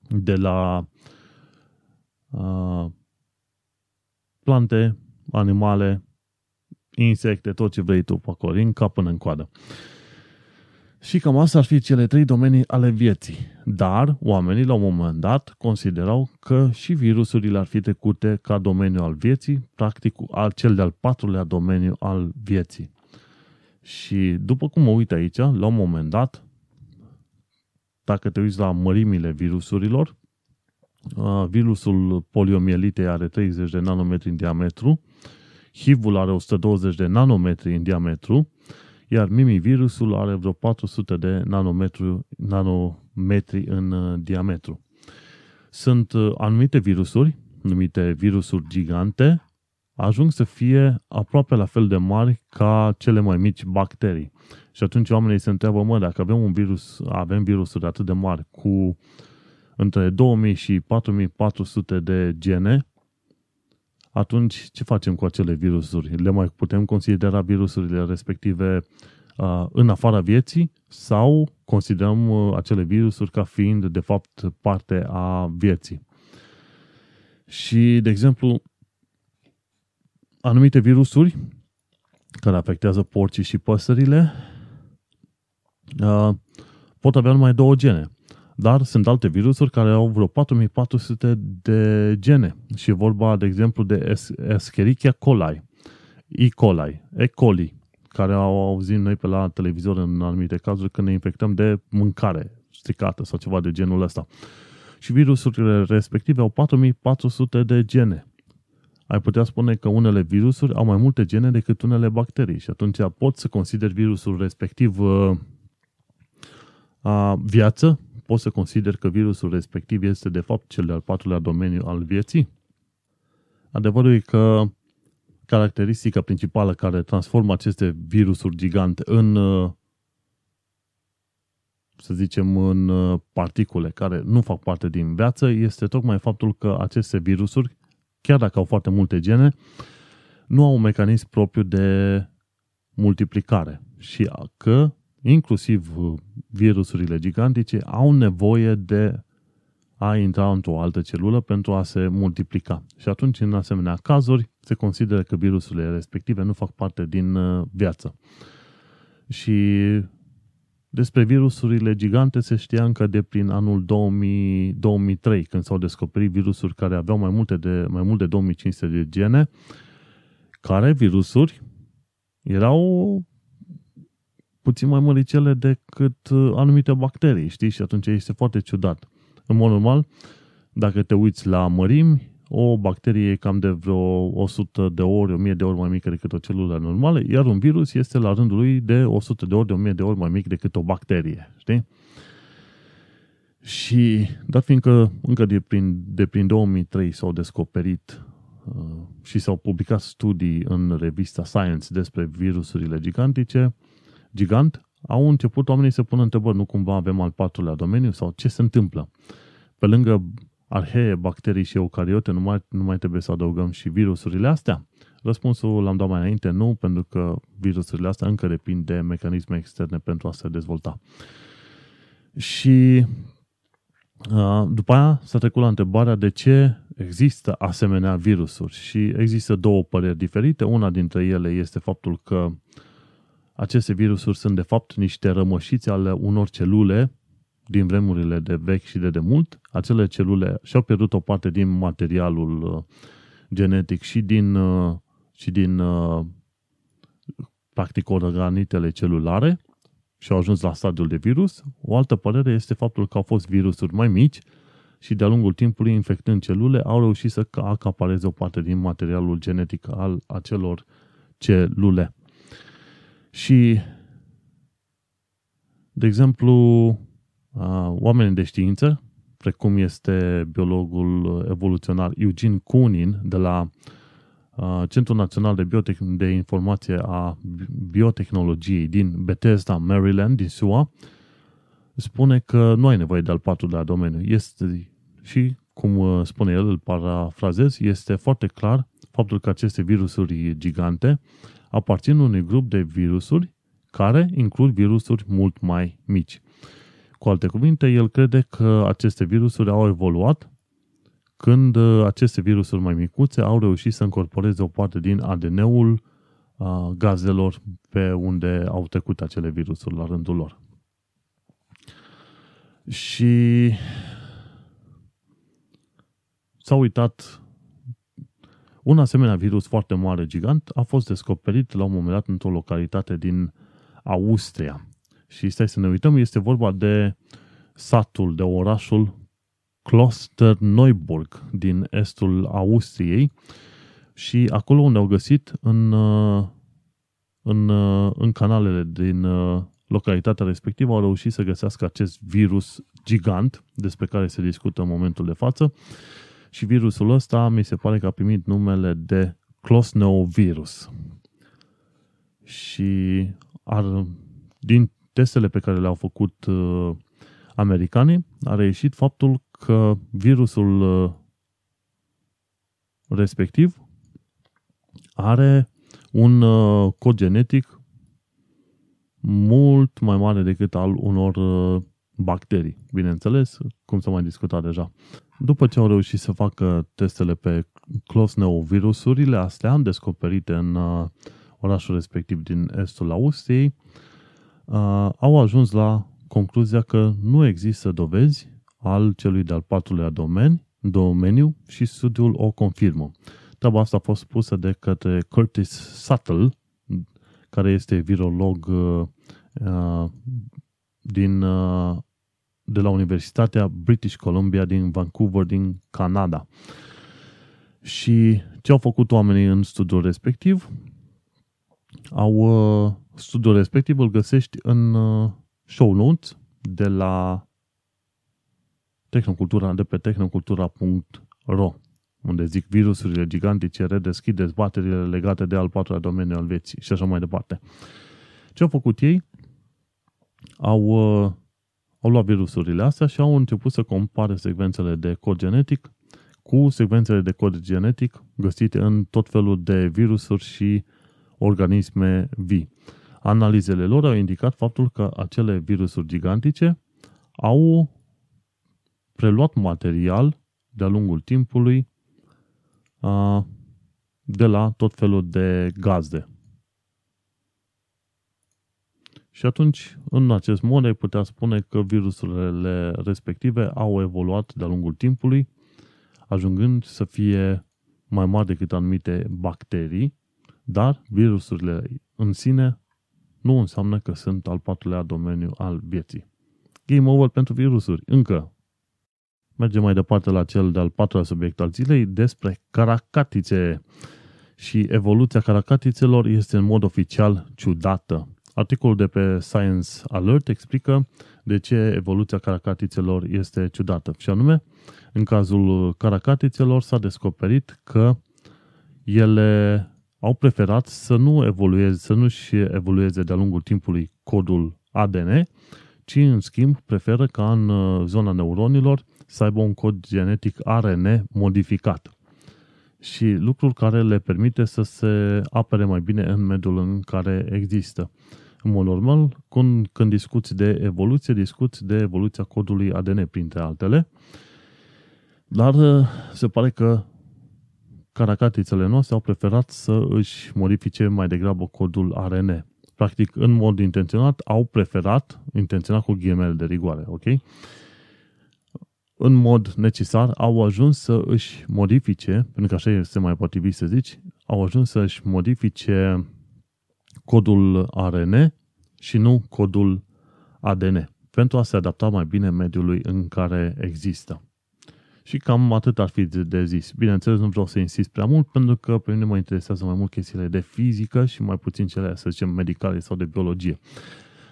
de la uh, plante, animale, insecte, tot ce vrei tu pe acolo, în cap până în coadă. Și cam asta ar fi cele trei domenii ale vieții. Dar oamenii la un moment dat considerau că și virusurile ar fi trecute ca domeniu al vieții, practic al cel de-al patrulea domeniu al vieții. Și după cum mă uit aici, la un moment dat, dacă te uiți la mărimile virusurilor, virusul poliomielitei are 30 de nanometri în diametru, HIV-ul are 120 de nanometri în diametru, iar mimivirusul are vreo 400 de nanometri, nanometri în diametru. Sunt anumite virusuri, numite virusuri gigante, ajung să fie aproape la fel de mari ca cele mai mici bacterii. Și atunci oamenii se întreabă, mă, dacă avem un virus, avem virusuri atât de mari cu între 2000 și 4400 de gene, atunci ce facem cu acele virusuri? Le mai putem considera virusurile respective uh, în afara vieții sau considerăm uh, acele virusuri ca fiind de fapt parte a vieții? Și, de exemplu, anumite virusuri care afectează porcii și păsările uh, pot avea numai două gene. Dar sunt alte virusuri care au vreo 4400 de gene. Și e vorba, de exemplu, de Escherichia coli, E. coli, E. coli, care au auzit noi pe la televizor în anumite cazuri când ne infectăm de mâncare stricată sau ceva de genul ăsta. Și virusurile respective au 4400 de gene ai putea spune că unele virusuri au mai multe gene decât unele bacterii și atunci poți să consideri virusul respectiv uh, a viață, poți să consideri că virusul respectiv este de fapt cel de-al patrulea domeniu al vieții? Adevărul e că caracteristica principală care transformă aceste virusuri gigante în uh, să zicem, în uh, particule care nu fac parte din viață, este tocmai faptul că aceste virusuri chiar dacă au foarte multe gene, nu au un mecanism propriu de multiplicare și că inclusiv virusurile gigantice au nevoie de a intra într-o altă celulă pentru a se multiplica. Și atunci, în asemenea cazuri, se consideră că virusurile respective nu fac parte din uh, viață. Și despre virusurile gigante se știa încă de prin anul 2000, 2003, când s-au descoperit virusuri care aveau mai, multe de, mai mult de 2500 de gene, care virusuri erau puțin mai măricele decât uh, anumite bacterii, știi? Și atunci este foarte ciudat. În mod normal, dacă te uiți la mărimi, o bacterie e cam de vreo 100 de ori, 1000 de ori mai mică decât o celulă normală, iar un virus este la rândul lui de 100 de ori, de 1000 de ori mai mic decât o bacterie, știi? Și dat fiindcă încă de prin, de prin 2003 s-au descoperit uh, și s-au publicat studii în revista Science despre virusurile gigantice, gigant, au început oamenii să pună întrebări, nu cumva avem al patrulea domeniu sau ce se întâmplă. Pe lângă arhee, bacterii și eucariote, nu mai, nu mai trebuie să adăugăm și virusurile astea? Răspunsul l-am dat mai înainte, nu, pentru că virusurile astea încă depind de mecanisme externe pentru a se dezvolta. Și după aia s-a trecut la întrebarea de ce există asemenea virusuri și există două păreri diferite. Una dintre ele este faptul că aceste virusuri sunt de fapt niște rămășiți ale unor celule din vremurile de vechi și de demult, acele celule și-au pierdut o parte din materialul uh, genetic și din, uh, și din uh, practic organitele celulare și au ajuns la stadiul de virus. O altă părere este faptul că au fost virusuri mai mici și de-a lungul timpului, infectând celule, au reușit să acapareze o parte din materialul genetic al acelor celule. Și, de exemplu, oamenii de știință, precum este biologul evoluționar Eugene Koonin de la Centrul Național de, Biotec- de Informație a Biotehnologiei din Bethesda, Maryland, din SUA, spune că nu ai nevoie de al patrulea domeniu. Este și, cum spune el, îl parafrazez, este foarte clar faptul că aceste virusuri gigante aparțin unui grup de virusuri care includ virusuri mult mai mici. Cu alte cuvinte, el crede că aceste virusuri au evoluat când uh, aceste virusuri mai micuțe au reușit să încorporeze o parte din ADN-ul uh, gazelor pe unde au trecut acele virusuri la rândul lor. Și s-a uitat un asemenea virus foarte mare, gigant, a fost descoperit la un moment dat într-o localitate din Austria. Și stai să ne uităm, este vorba de satul, de orașul Klosterneuburg din estul Austriei și acolo unde au găsit în, în, în canalele din localitatea respectivă au reușit să găsească acest virus gigant despre care se discută în momentul de față și virusul ăsta mi se pare că a primit numele de Closnovirus. Și ar, din testele pe care le-au făcut uh, americanii, a reieșit faptul că virusul uh, respectiv are un uh, cod genetic mult mai mare decât al unor uh, bacterii, bineînțeles, cum s-a mai discutat deja. După ce au reușit să facă testele pe virusurile astea descoperite în orașul respectiv din estul Austriei, au ajuns la concluzia că nu există dovezi al celui de-al patrulea domeni, domeniu și studiul o confirmă. Treaba asta a fost pusă de către Curtis Suttle, care este virolog uh, din, uh, de la Universitatea British Columbia din Vancouver, din Canada. Și ce au făcut oamenii în studiul respectiv? Au, uh, studiul respectiv îl găsești în uh, show notes de la tehnocultura, de pe tehnocultura.ro unde zic virusurile gigantice redeschid dezbaterile legate de al patrulea domeniu al vieții și așa mai departe. Ce au făcut ei? Au, uh, au luat virusurile astea și au început să compare secvențele de cod genetic cu secvențele de cod genetic găsite în tot felul de virusuri și organisme vii. Analizele lor au indicat faptul că acele virusuri gigantice au preluat material de-a lungul timpului de la tot felul de gazde. Și atunci, în acest mod, ai putea spune că virusurile respective au evoluat de-a lungul timpului, ajungând să fie mai mari decât anumite bacterii, dar virusurile în sine nu înseamnă că sunt al patrulea domeniu al vieții. Game over pentru virusuri. Încă. Mergem mai departe la cel de-al patrulea subiect al zilei despre caracatițe. Și evoluția caracatițelor este în mod oficial ciudată. Articolul de pe Science Alert explică de ce evoluția caracatițelor este ciudată. Și anume, în cazul caracatițelor s-a descoperit că ele au preferat să nu evolueze, să nu-și evolueze de-a lungul timpului codul ADN, ci în schimb preferă ca în uh, zona neuronilor să aibă un cod genetic ARN modificat. Și lucrul care le permite să se apere mai bine în mediul în care există. În mod normal, când, când discuți de evoluție, discuți de evoluția codului ADN, printre altele, dar uh, se pare că caracatițele noastre au preferat să își modifice mai degrabă codul ARN. Practic, în mod intenționat, au preferat, intenționat cu ghimele de rigoare, ok? În mod necesar, au ajuns să își modifice, pentru că așa este mai potrivit să zici, au ajuns să își modifice codul ARN și nu codul ADN, pentru a se adapta mai bine mediului în care există. Și cam atât ar fi de zis. Bineînțeles, nu vreau să insist prea mult, pentru că pe mine mă interesează mai mult chestiile de fizică și mai puțin cele, să zicem, medicale sau de biologie.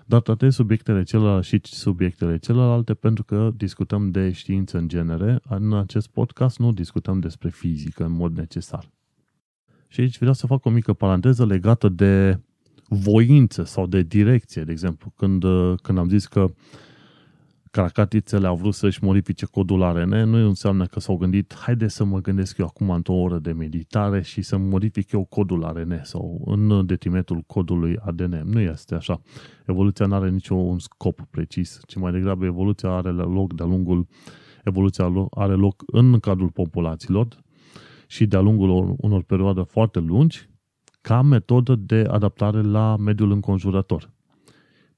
dar tratez subiectele celelalte și subiectele celelalte pentru că discutăm de știință în genere. În acest podcast nu discutăm despre fizică în mod necesar. Și aici vreau să fac o mică paranteză legată de voință sau de direcție, de exemplu. Când, când am zis că caracatițele au vrut să-și modifice codul ARN, nu înseamnă că s-au gândit, haide să mă gândesc eu acum într-o oră de meditare și să modific eu codul ARN sau în detrimentul codului ADN. Nu este așa. Evoluția nu are niciun scop precis, ci mai degrabă evoluția are loc de-a lungul evoluția are loc în cadrul populațiilor și de-a lungul unor perioade foarte lungi ca metodă de adaptare la mediul înconjurător.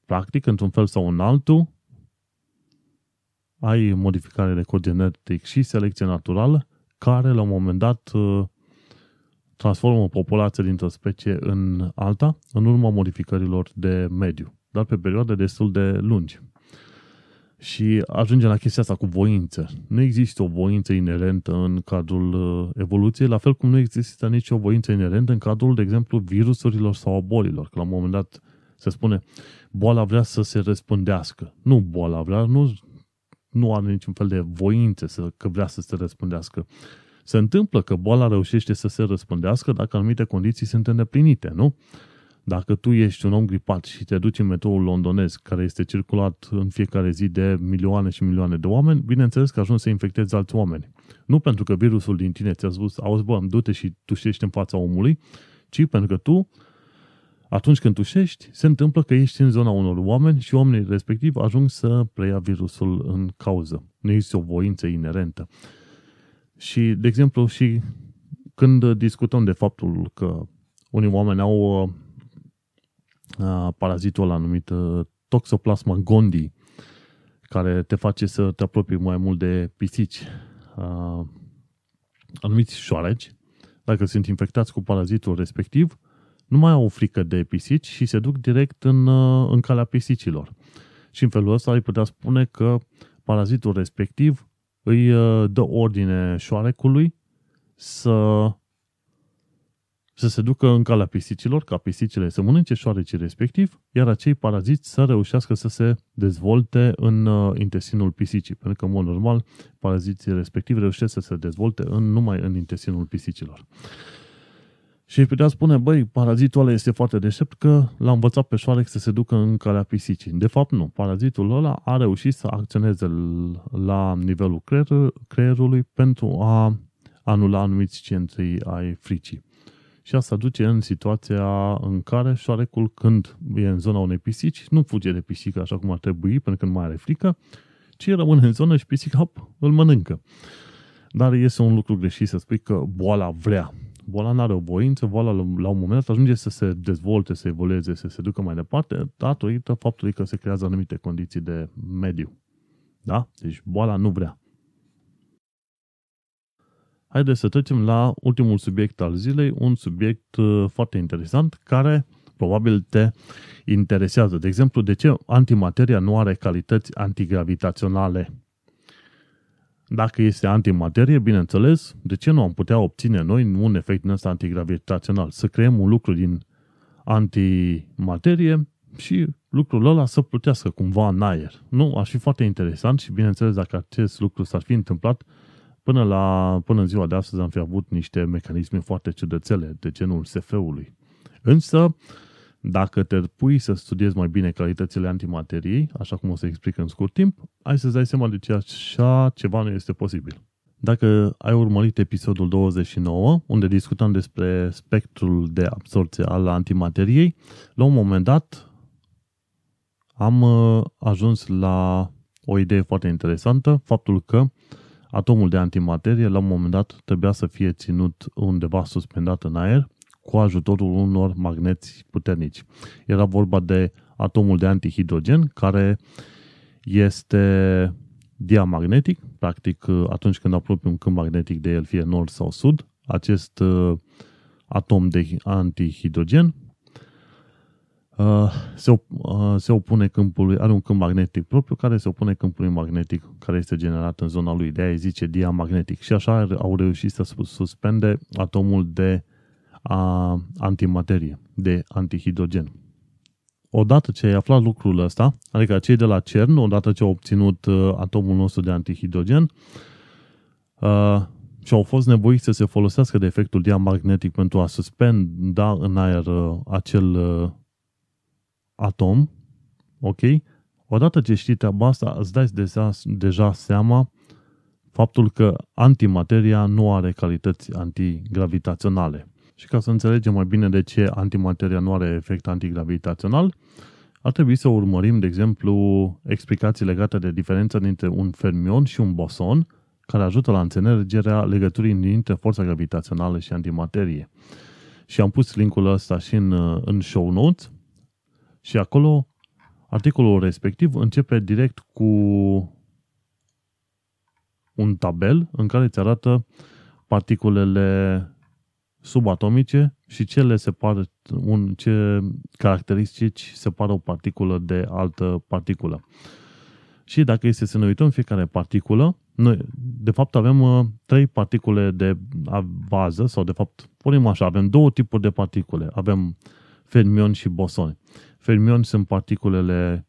Practic, într-un fel sau în altul, ai modificare de cod genetic și selecție naturală, care la un moment dat uh, transformă populația dintr-o specie în alta, în urma modificărilor de mediu, dar pe perioade destul de lungi. Și ajungem la chestia asta cu voință. Nu există o voință inerentă în cadrul uh, evoluției, la fel cum nu există nici o voință inerentă în cadrul, de exemplu, virusurilor sau a bolilor. Că la un moment dat se spune, boala vrea să se răspândească. Nu boala vrea, nu nu are niciun fel de voință să, că vrea să se răspândească. Se întâmplă că boala reușește să se răspândească dacă anumite condiții sunt îndeplinite, nu? Dacă tu ești un om gripat și te duci în metroul londonez, care este circulat în fiecare zi de milioane și milioane de oameni, bineînțeles că ajungi să infectezi alți oameni. Nu pentru că virusul din tine ți-a spus, auzi bă, du-te și tușești în fața omului, ci pentru că tu atunci când tușești, se întâmplă că ești în zona unor oameni și oamenii respectiv ajung să preia virusul în cauză. Nu există o voință inerentă. Și, de exemplu, și când discutăm de faptul că unii oameni au uh, parazitul ăla numit uh, Toxoplasma gondii, care te face să te apropii mai mult de pisici, uh, anumiți șoareci, dacă sunt infectați cu parazitul respectiv, nu mai au frică de pisici și se duc direct în, uh, în calea pisicilor. Și în felul ăsta ai putea spune că parazitul respectiv îi uh, dă ordine șoarecului să, să se ducă în calea pisicilor, ca pisicile să mănânce șoarecii respectiv, iar acei paraziți să reușească să se dezvolte în uh, intestinul pisicii. Pentru că, în mod normal, paraziții respectivi reușesc să se dezvolte în, numai în intestinul pisicilor. Și îi putea spune, băi, parazitul ăla este foarte deștept că l-a învățat pe șoarec să se ducă în calea pisicii. De fapt, nu. Parazitul ăla a reușit să acționeze la nivelul creier, creierului pentru a anula anumiți centri ai fricii. Și asta duce în situația în care șoarecul, când e în zona unei pisici, nu fuge de pisică așa cum ar trebui, pentru că nu mai are frică, ci rămâne în zonă și pisica, hop, îl mănâncă. Dar este un lucru greșit să spui că boala vrea boala nu are o voință, boala la un moment dat ajunge să se dezvolte, să evolueze, să se ducă mai departe, datorită faptului că se creează anumite condiții de mediu. Da? Deci boala nu vrea. Haideți să trecem la ultimul subiect al zilei, un subiect uh, foarte interesant care probabil te interesează. De exemplu, de ce antimateria nu are calități antigravitaționale? Dacă este antimaterie, bineînțeles, de ce nu am putea obține noi un efect din ăsta antigravitațional? Să creăm un lucru din antimaterie și lucrul ăla să plutească cumva în aer. Nu? Ar fi foarte interesant și bineînțeles dacă acest lucru s-ar fi întâmplat până, la, până în ziua de astăzi am fi avut niște mecanisme foarte ciudățele de genul SF-ului. Însă, dacă te pui să studiezi mai bine calitățile antimateriei, așa cum o să explic în scurt timp, ai să-ți dai seama de ce așa ceva nu este posibil. Dacă ai urmărit episodul 29, unde discutam despre spectrul de absorție al antimateriei, la un moment dat am uh, ajuns la o idee foarte interesantă, faptul că atomul de antimaterie la un moment dat trebuia să fie ținut undeva suspendat în aer cu ajutorul unor magneți puternici. Era vorba de atomul de antihidrogen, care este diamagnetic, practic atunci când apropii un câmp magnetic de el, fie nord sau sud, acest uh, atom de antihidrogen uh, se, uh, se opune câmpului, are un câmp magnetic propriu care se opune câmpului magnetic care este generat în zona lui, de aia zice diamagnetic. Și așa au reușit să suspende atomul de a antimaterie, de antihidrogen. odată ce ai aflat lucrul ăsta, adică cei de la CERN, odată ce au obținut uh, atomul nostru de antihidrogen, uh, și au fost nevoiți să se folosească de efectul diamagnetic pentru a suspenda în aer uh, acel uh, atom, ok? Odată ce știi treaba asta, îți dai deja, deja seama faptul că antimateria nu are calități antigravitaționale. Și ca să înțelegem mai bine de ce antimateria nu are efect antigravitațional, ar trebui să urmărim, de exemplu, explicații legate de diferența dintre un fermion și un boson, care ajută la înțelegerea legăturii dintre forța gravitațională și antimaterie. Și am pus linkul ăsta și în, în show notes și acolo articolul respectiv începe direct cu un tabel în care îți arată particulele subatomice și ce le separă, un, ce caracteristici separă o particulă de altă particulă. Și dacă este să ne uităm fiecare particulă, noi, de fapt, avem uh, trei particule de bază, sau de fapt, punem așa, avem două tipuri de particule. Avem fermioni și bosoni. Fermioni sunt particulele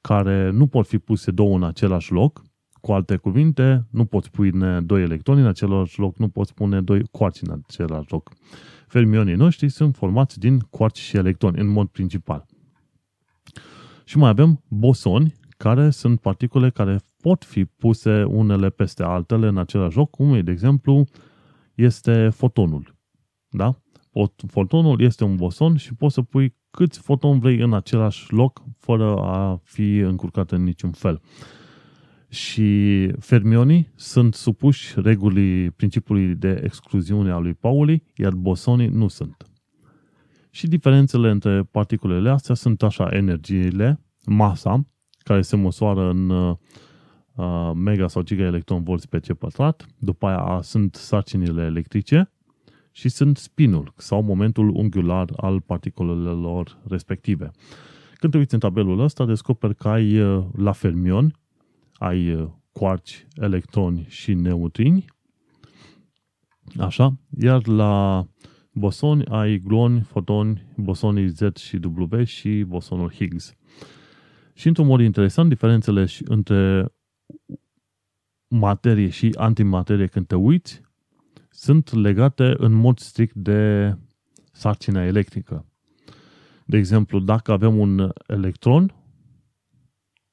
care nu pot fi puse două în același loc, cu alte cuvinte, nu poți pune doi electroni în același loc, nu poți pune doi quarci în același loc. Fermionii noștri sunt formați din quarci și electroni, în mod principal. Și mai avem bosoni, care sunt particule care pot fi puse unele peste altele în același loc, cum e, de exemplu, este fotonul. Da? Fotonul este un boson și poți să pui câți fotoni vrei în același loc, fără a fi încurcat în niciun fel. Și fermionii sunt supuși regulii principiului de excluziune a lui Pauli, iar bosonii nu sunt. Și diferențele între particulele astea sunt așa, energiile, masa, care se măsoară în uh, mega sau giga electron volți pe ce pătrat, după aia sunt sarcinile electrice și sunt spinul sau momentul unghiular al particulelor respective. Când te uiți în tabelul ăsta, descoperi că ai uh, la fermion, ai uh, quarci, electroni și neutrini, așa, iar la bosoni ai gluoni, fotoni, bosonii Z și W și bosonul Higgs. Și într-un mod interesant, diferențele între materie și antimaterie când te uiți sunt legate în mod strict de sarcina electrică. De exemplu, dacă avem un electron,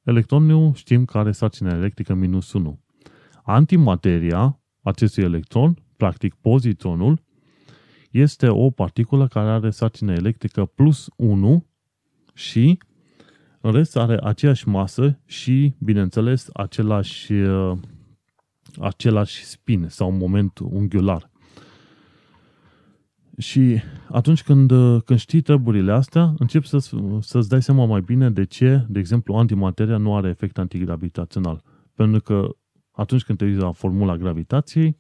electronul știm că are sarcina electrică minus 1. Antimateria acestui electron, practic pozitronul, este o particulă care are sarcină electrică plus 1 și în rest are aceeași masă și, bineînțeles, același, uh, același spin sau moment unghiular. Și atunci când, uh, când știi treburile astea, începi să, să-ți dai seama mai bine de ce, de exemplu, antimateria nu are efect antigravitațional. Pentru că atunci când te uiți la formula gravitației,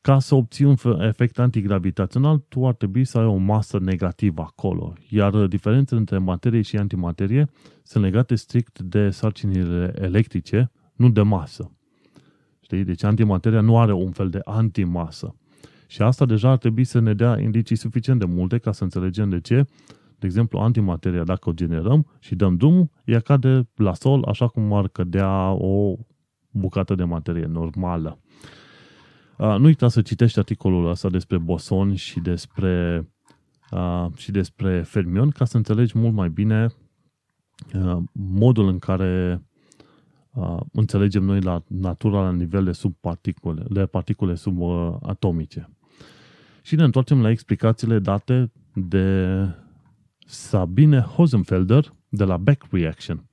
ca să obții un efect antigravitațional, tu ar trebui să ai o masă negativă acolo. Iar diferențele între materie și antimaterie sunt legate strict de sarcinile electrice, nu de masă. Știi? Deci antimateria nu are un fel de antimasă. Și asta deja ar trebui să ne dea indicii suficient de multe ca să înțelegem de ce, de exemplu, antimateria, dacă o generăm și dăm drumul, ea cade la sol așa cum ar cădea o bucată de materie normală. Uh, nu uita să citești articolul ăsta despre boson și despre, uh, și despre fermion ca să înțelegi mult mai bine uh, modul în care uh, înțelegem noi la natura la nivel de subparticule, de particule subatomice. Și ne întoarcem la explicațiile date de Sabine Hosenfelder de la Beck Reaction.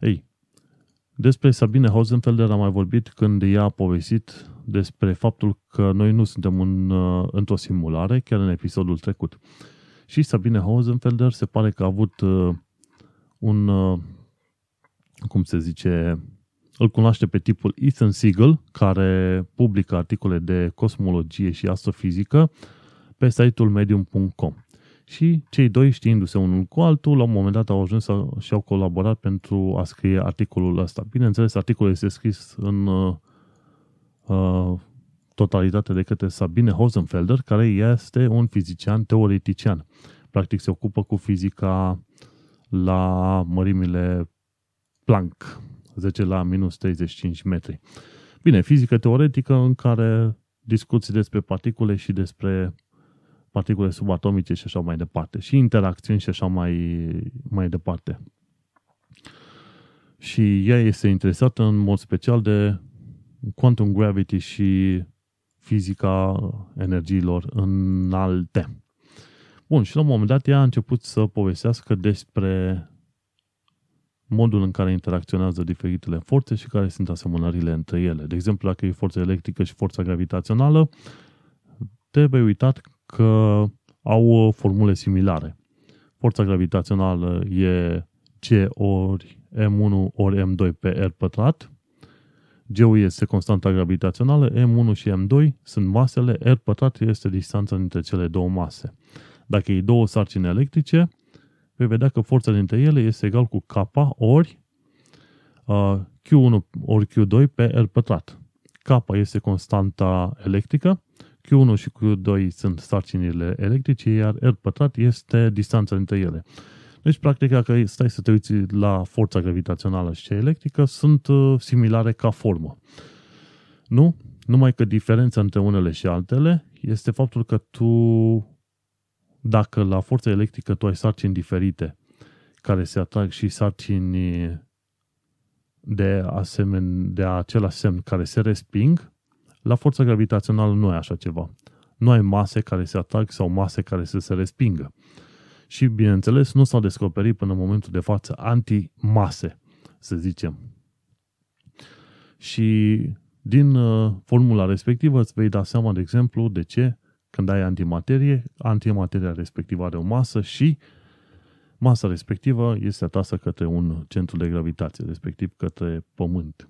Ei, despre Sabine Hosenfelder am mai vorbit când ea a povestit despre faptul că noi nu suntem în, uh, într-o simulare, chiar în episodul trecut. Și Sabine Hosenfelder se pare că a avut uh, un, uh, cum se zice, îl cunoaște pe tipul Ethan Siegel, care publică articole de cosmologie și astrofizică pe site-ul medium.com. Și cei doi, știindu-se unul cu altul, la un moment dat au ajuns și au colaborat pentru a scrie articolul ăsta. Bineînțeles, articolul este scris în uh, uh, totalitate de către Sabine Hosenfelder, care este un fizician teoretician. Practic se ocupă cu fizica la mărimile Planck, 10 la minus 35 metri. Bine, fizică teoretică în care discuții despre particule și despre particule subatomice și așa mai departe. Și interacțiuni și așa mai, mai departe. Și ea este interesată în mod special de quantum gravity și fizica energiilor înalte. Bun, și la un moment dat ea a început să povestească despre modul în care interacționează diferitele forțe și care sunt asemănările între ele. De exemplu, dacă e forța electrică și forța gravitațională, trebuie uitat că au formule similare. Forța gravitațională e C ori M1 ori M2 pe R pătrat, G este constanta gravitațională, M1 și M2 sunt masele, R pătrat este distanța dintre cele două mase. Dacă e două sarcini electrice, vei vedea că forța dintre ele este egal cu K ori uh, Q1 ori Q2 pe R pătrat. K este constanta electrică, Q1 și Q2 sunt sarcinile electrice, iar R pătrat este distanța dintre ele. Deci, practic, dacă stai să te uiți la forța gravitațională și cea electrică, sunt uh, similare ca formă. Nu? Numai că diferența între unele și altele este faptul că tu dacă la forța electrică tu ai sarcini diferite care se atrag și sarcini de, asemen, de același semn care se resping, la forța gravitațională nu ai așa ceva. Nu ai mase care se atrag sau mase care să se respingă. Și, bineînțeles, nu s-au descoperit până în momentul de față antimase, să zicem. Și din uh, formula respectivă îți vei da seama, de exemplu, de ce când ai antimaterie, antimateria respectivă are o masă și masa respectivă este atrasă către un centru de gravitație, respectiv către Pământ.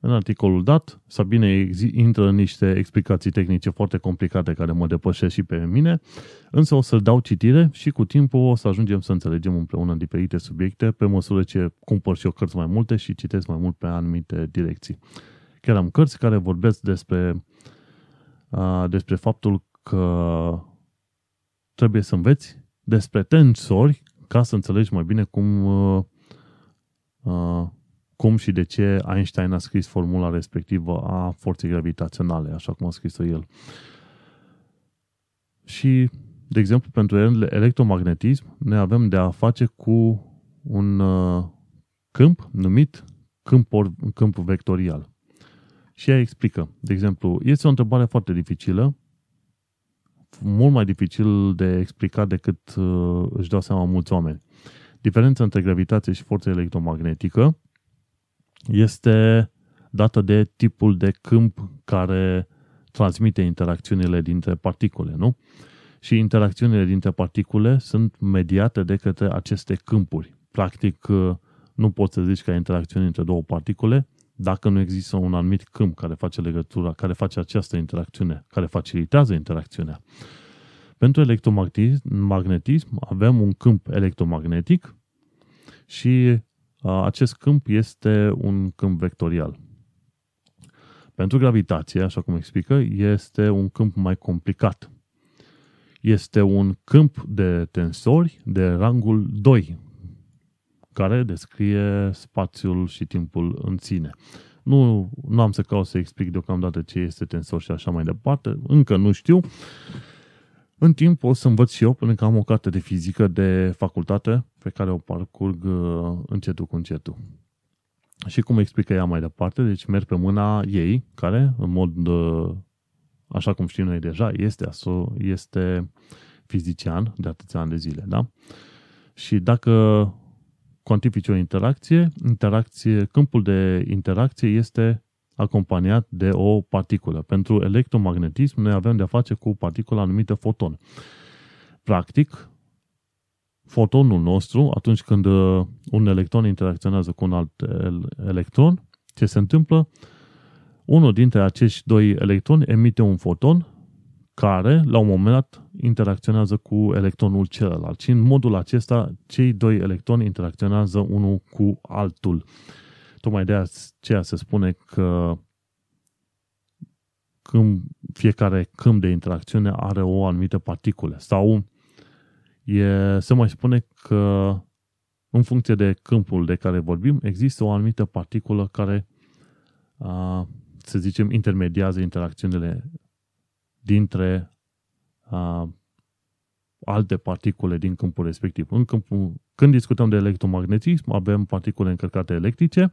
În articolul dat, Sabine intră în niște explicații tehnice foarte complicate care mă depășesc și pe mine, însă o să dau citire și cu timpul o să ajungem să înțelegem împreună diferite subiecte pe măsură ce cumpăr și eu cărți mai multe și citesc mai mult pe anumite direcții. Chiar am cărți care vorbesc despre despre faptul că trebuie să înveți despre tensori ca să înțelegi mai bine cum, cum și de ce Einstein a scris formula respectivă a forței gravitaționale, așa cum a scris-o el. Și, de exemplu, pentru electromagnetism, ne avem de a face cu un câmp numit câmp, or, câmp vectorial. Și ea explică. De exemplu, este o întrebare foarte dificilă, mult mai dificil de explicat decât uh, își dau seama mulți oameni. Diferența între gravitație și forță electromagnetică este dată de tipul de câmp care transmite interacțiunile dintre particule, nu? Și interacțiunile dintre particule sunt mediate de către aceste câmpuri. Practic, uh, nu poți să zici că ai interacțiuni între două particule dacă nu există un anumit câmp care face legătura, care face această interacțiune, care facilitează interacțiunea. Pentru electromagnetism avem un câmp electromagnetic și acest câmp este un câmp vectorial. Pentru gravitație, așa cum explică, este un câmp mai complicat. Este un câmp de tensori de rangul 2, care descrie spațiul și timpul în sine. Nu, nu am să caut să explic deocamdată ce este tensor și așa mai departe, încă nu știu. În timp o să învăț și eu, pentru că am o carte de fizică de facultate pe care o parcurg uh, încetul cu încetul. Și cum explică ea mai departe, deci merg pe mâna ei, care, în mod, uh, așa cum știm noi deja, este, este fizician de atâția ani de zile, da? Și dacă cuantifici o interacție, interacție, câmpul de interacție este acompaniat de o particulă. Pentru electromagnetism noi avem de-a face cu particula numită foton. Practic, fotonul nostru, atunci când uh, un electron interacționează cu un alt electron, ce se întâmplă? Unul dintre acești doi electroni emite un foton care, la un moment dat, interacționează cu electronul celălalt. Și în modul acesta, cei doi electroni interacționează unul cu altul. Tocmai de aceea se spune că când fiecare câmp de interacțiune are o anumită particulă. Sau e, se mai spune că în funcție de câmpul de care vorbim, există o anumită particulă care, să zicem, intermediază interacțiunile dintre alte particule din câmpul respectiv. În câmpul, când discutăm de electromagnetism, avem particule încărcate electrice,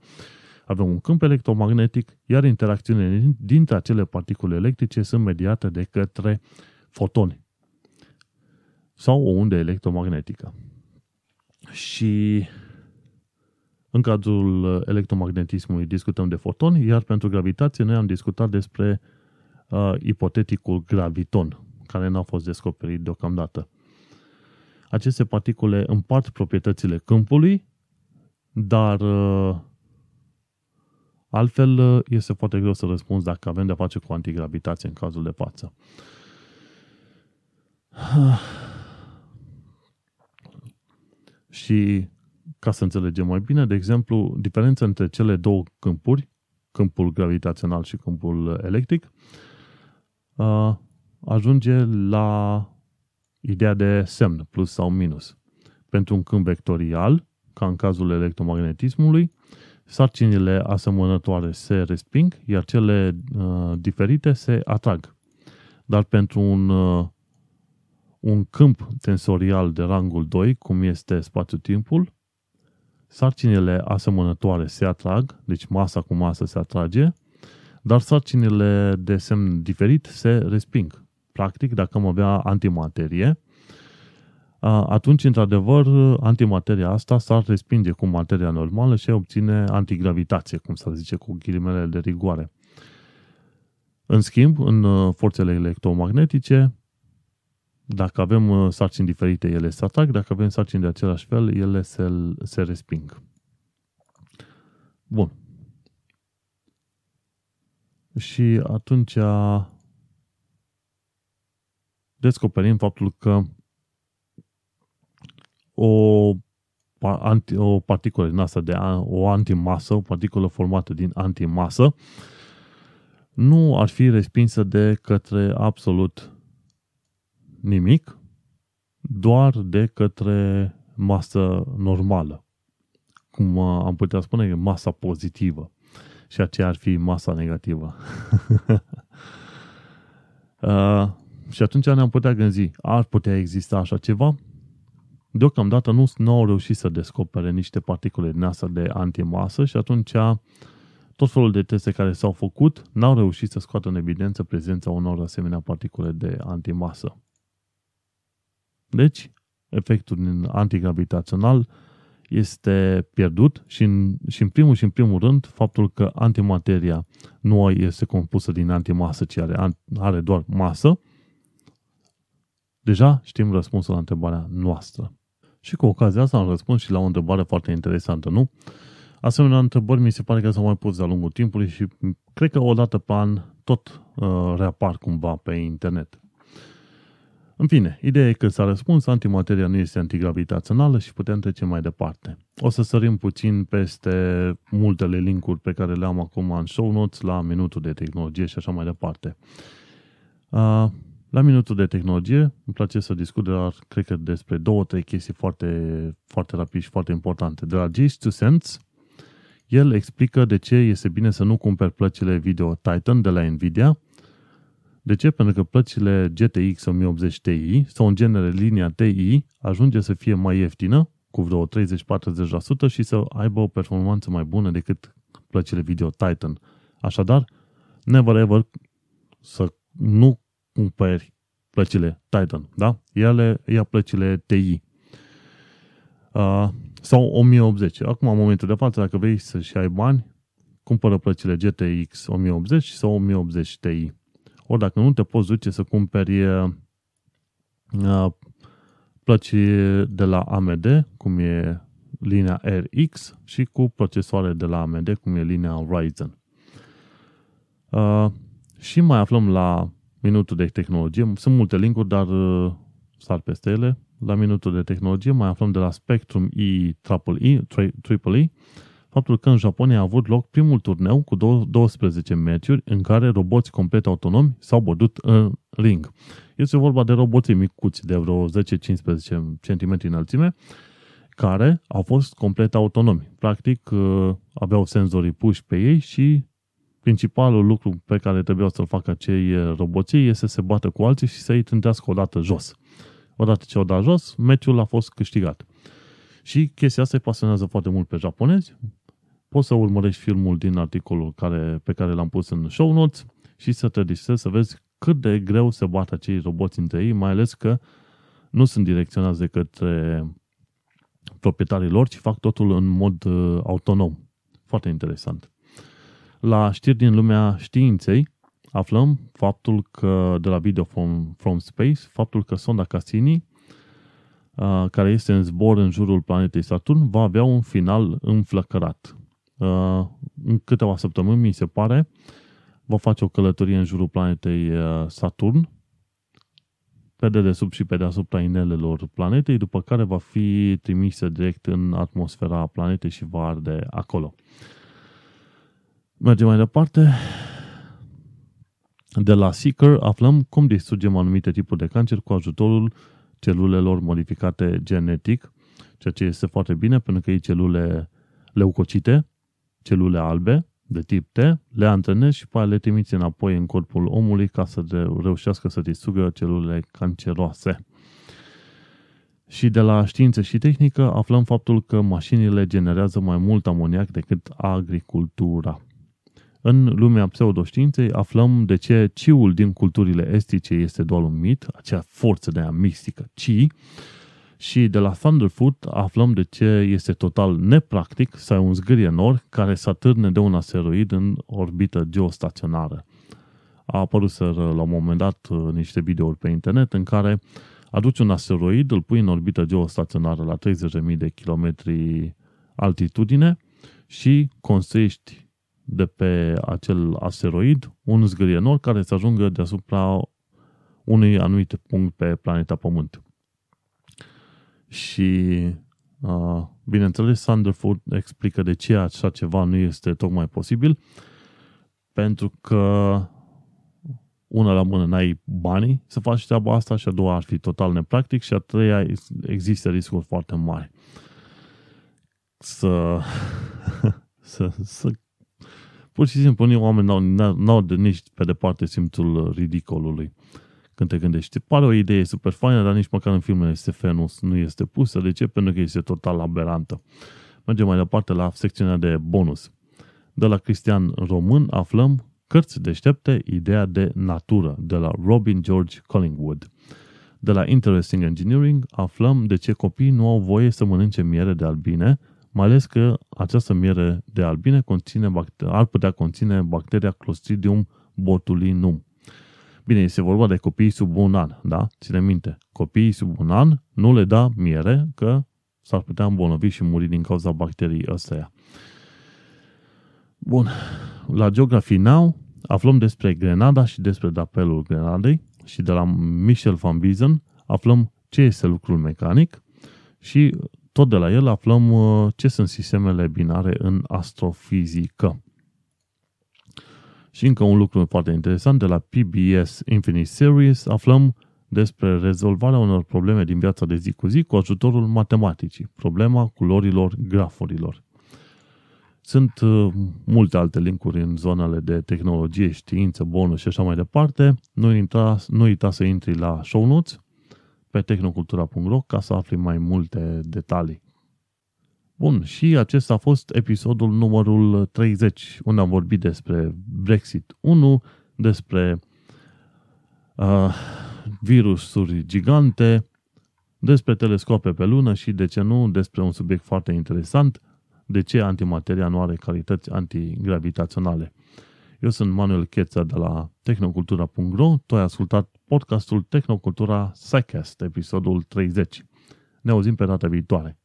avem un câmp electromagnetic, iar interacțiunile dintre acele particule electrice sunt mediate de către fotoni sau o undă electromagnetică. Și în cadrul electromagnetismului discutăm de fotoni, iar pentru gravitație noi am discutat despre uh, ipoteticul graviton, care n-a fost descoperit deocamdată. Aceste particule împart proprietățile câmpului, dar uh, altfel uh, este foarte greu să răspunzi dacă avem de-a face cu antigravitație în cazul de față. Și ca să înțelegem mai bine, de exemplu, diferența între cele două câmpuri, câmpul gravitațional și câmpul electric, uh, ajunge la ideea de semn, plus sau minus. Pentru un câmp vectorial, ca în cazul electromagnetismului, sarcinile asemănătoare se resping, iar cele uh, diferite se atrag. Dar pentru un, uh, un câmp tensorial de rangul 2, cum este spațiu-timpul, sarcinile asemănătoare se atrag, deci masa cu masă se atrage, dar sarcinile de semn diferit se resping practic, dacă am avea antimaterie, atunci, într-adevăr, antimateria asta s-ar respinge cu materia normală și obține antigravitație, cum s-ar zice, cu ghilimele de rigoare. În schimb, în uh, forțele electromagnetice, dacă avem uh, sarcini diferite, ele se atrag, dacă avem sarcini de același fel, ele se, se resping. Bun. Și atunci descoperim faptul că o, anti, o particulă din asta, de o antimasă, o particulă formată din antimasă, nu ar fi respinsă de către absolut nimic, doar de către masă normală. Cum am putea spune, masa pozitivă. Și aceea ar fi masa negativă. uh, și atunci ne-am putea gândi, ar putea exista așa ceva? Deocamdată nu, nu au reușit să descopere niște particule din asta de antimasă și atunci tot felul de teste care s-au făcut n-au reușit să scoată în evidență prezența unor asemenea particule de antimasă. Deci, efectul antigravitațional este pierdut și în, și în primul și în primul rând faptul că antimateria nu este compusă din antimasă, ci are, are doar masă, Deja știm răspunsul la întrebarea noastră. Și cu ocazia asta am răspuns și la o întrebare foarte interesantă, nu? Asemenea întrebări mi se pare că s-au mai pus de-a lungul timpului și cred că o dată pe an tot uh, reapar cumva pe internet. În fine, ideea e că s-a răspuns, antimateria nu este antigravitațională și putem trece mai departe. O să sărim puțin peste multele linkuri pe care le am acum în show notes la minutul de tehnologie și așa mai departe. Uh, la minutul de tehnologie, îmi place să discut, dar cred că despre două, trei chestii foarte, foarte rapid și foarte importante. De la Jace to Sense, el explică de ce este bine să nu cumperi plăcile video Titan de la Nvidia. De ce? Pentru că plăcile GTX 1080 Ti sau în genere linia Ti ajunge să fie mai ieftină, cu vreo 30-40% și să aibă o performanță mai bună decât plăcile video Titan. Așadar, never ever să nu cumperi plăcile Titan, da? Ele ia plăcile TI. Uh, sau 1080. Acum, în momentul de față, dacă vrei să-și ai bani, cumpără plăcile GTX 1080 sau 1080 Ti. Ori dacă nu te poți duce să cumperi uh, plăci de la AMD, cum e linia RX, și cu procesoare de la AMD, cum e linia Ryzen. Uh, și mai aflăm la minutul de tehnologie. Sunt multe linkuri, dar uh, sar peste ele. La minutul de tehnologie mai aflăm de la Spectrum E Triple E, faptul că în Japonia a avut loc primul turneu cu 12 meciuri în care roboți complet autonomi s-au bătut în ring. Este vorba de roboții micuți de vreo 10-15 cm înălțime, care au fost complet autonomi. Practic, aveau senzorii puși pe ei și principalul lucru pe care trebuiau să-l facă acei roboții este să se bată cu alții și să-i trântească o dată jos. Odată ce o dat jos, meciul a fost câștigat. Și chestia asta îi pasionează foarte mult pe japonezi. Poți să urmărești filmul din articolul care, pe care l-am pus în show notes și să te distrezi să vezi cât de greu se bat acei roboți între ei, mai ales că nu sunt direcționați de către proprietarii lor, ci fac totul în mod uh, autonom. Foarte interesant. La știri din lumea științei, aflăm faptul că, de la Video from, from Space, faptul că sonda Cassini, uh, care este în zbor în jurul planetei Saturn, va avea un final înflăcărat. Uh, în câteva săptămâni, mi se pare, va face o călătorie în jurul planetei uh, Saturn, pe dedesubt și pe deasupra inelelor planetei, după care va fi trimisă direct în atmosfera planetei și va arde acolo. Mergem mai departe. De la Seeker aflăm cum distrugem anumite tipuri de cancer cu ajutorul celulelor modificate genetic, ceea ce este foarte bine pentru că e celule leucocite, celule albe, de tip T, le antrenezi și pe aia le trimiți înapoi în corpul omului ca să reușească să distrugă celulele canceroase. Și de la știință și tehnică aflăm faptul că mașinile generează mai mult amoniac decât agricultura. În lumea pseudoștiinței aflăm de ce ciul din culturile estice este doar un mit, acea forță de a mistică ci, și de la Thunderfoot aflăm de ce este total nepractic să ai un zgârie nor care să atârne de un asteroid în orbită geostaționară. A apărut la un moment dat uh, niște videouri pe internet în care aduci un asteroid, îl pui în orbită geostaționară la 30.000 de kilometri altitudine și construiești de pe acel asteroid un zgârie nor care să ajungă deasupra unui anumit punct pe planeta Pământ. Și, uh, bineînțeles, Thunderfoot explică de ce așa ceva nu este tocmai posibil, pentru că una la mână n-ai banii să faci treaba asta și a doua ar fi total nepractic și a treia există riscuri foarte mari. Să, să, să pur și simplu unii oameni n-au, n-au de nici pe departe simțul ridicolului când te gândești. Pare o idee super faină, dar nici măcar în filmele SF nu, nu este pusă. De ce? Pentru că este total aberantă. Mergem mai departe la secțiunea de bonus. De la Cristian Român aflăm Cărți deștepte, ideea de natură, de la Robin George Collingwood. De la Interesting Engineering aflăm de ce copiii nu au voie să mănânce miere de albine, mai ales că această miere de albine conține ar putea conține bacteria Clostridium botulinum. Bine, este vorba de copii sub un an, da? Ține minte, copiii sub un an nu le da miere, că s-ar putea îmbolnăvi și muri din cauza bacteriei ăsteia. Bun, la Geography Now aflăm despre Grenada și despre dapelul Grenadei și de la Michel van Biesen aflăm ce este lucrul mecanic și tot de la el aflăm uh, ce sunt sistemele binare în astrofizică. Și încă un lucru foarte interesant, de la PBS Infinite Series aflăm despre rezolvarea unor probleme din viața de zi cu zi cu ajutorul matematicii, problema culorilor grafurilor. Sunt uh, multe alte linkuri în zonele de tehnologie, știință, bonus și așa mai departe. Nu, intra, nu uita să intri la show notes pe tehnocultura.ro ca să afli mai multe detalii. Bun, și acesta a fost episodul numărul 30, unde am vorbit despre Brexit 1, despre uh, virusuri gigante, despre telescope pe lună și, de ce nu, despre un subiect foarte interesant, de ce antimateria nu are calități antigravitaționale. Eu sunt Manuel Cheța de la tehnocultura.ro, tu ai ascultat podcastul Tehnocultura Psycast, episodul 30. Ne auzim pe data viitoare.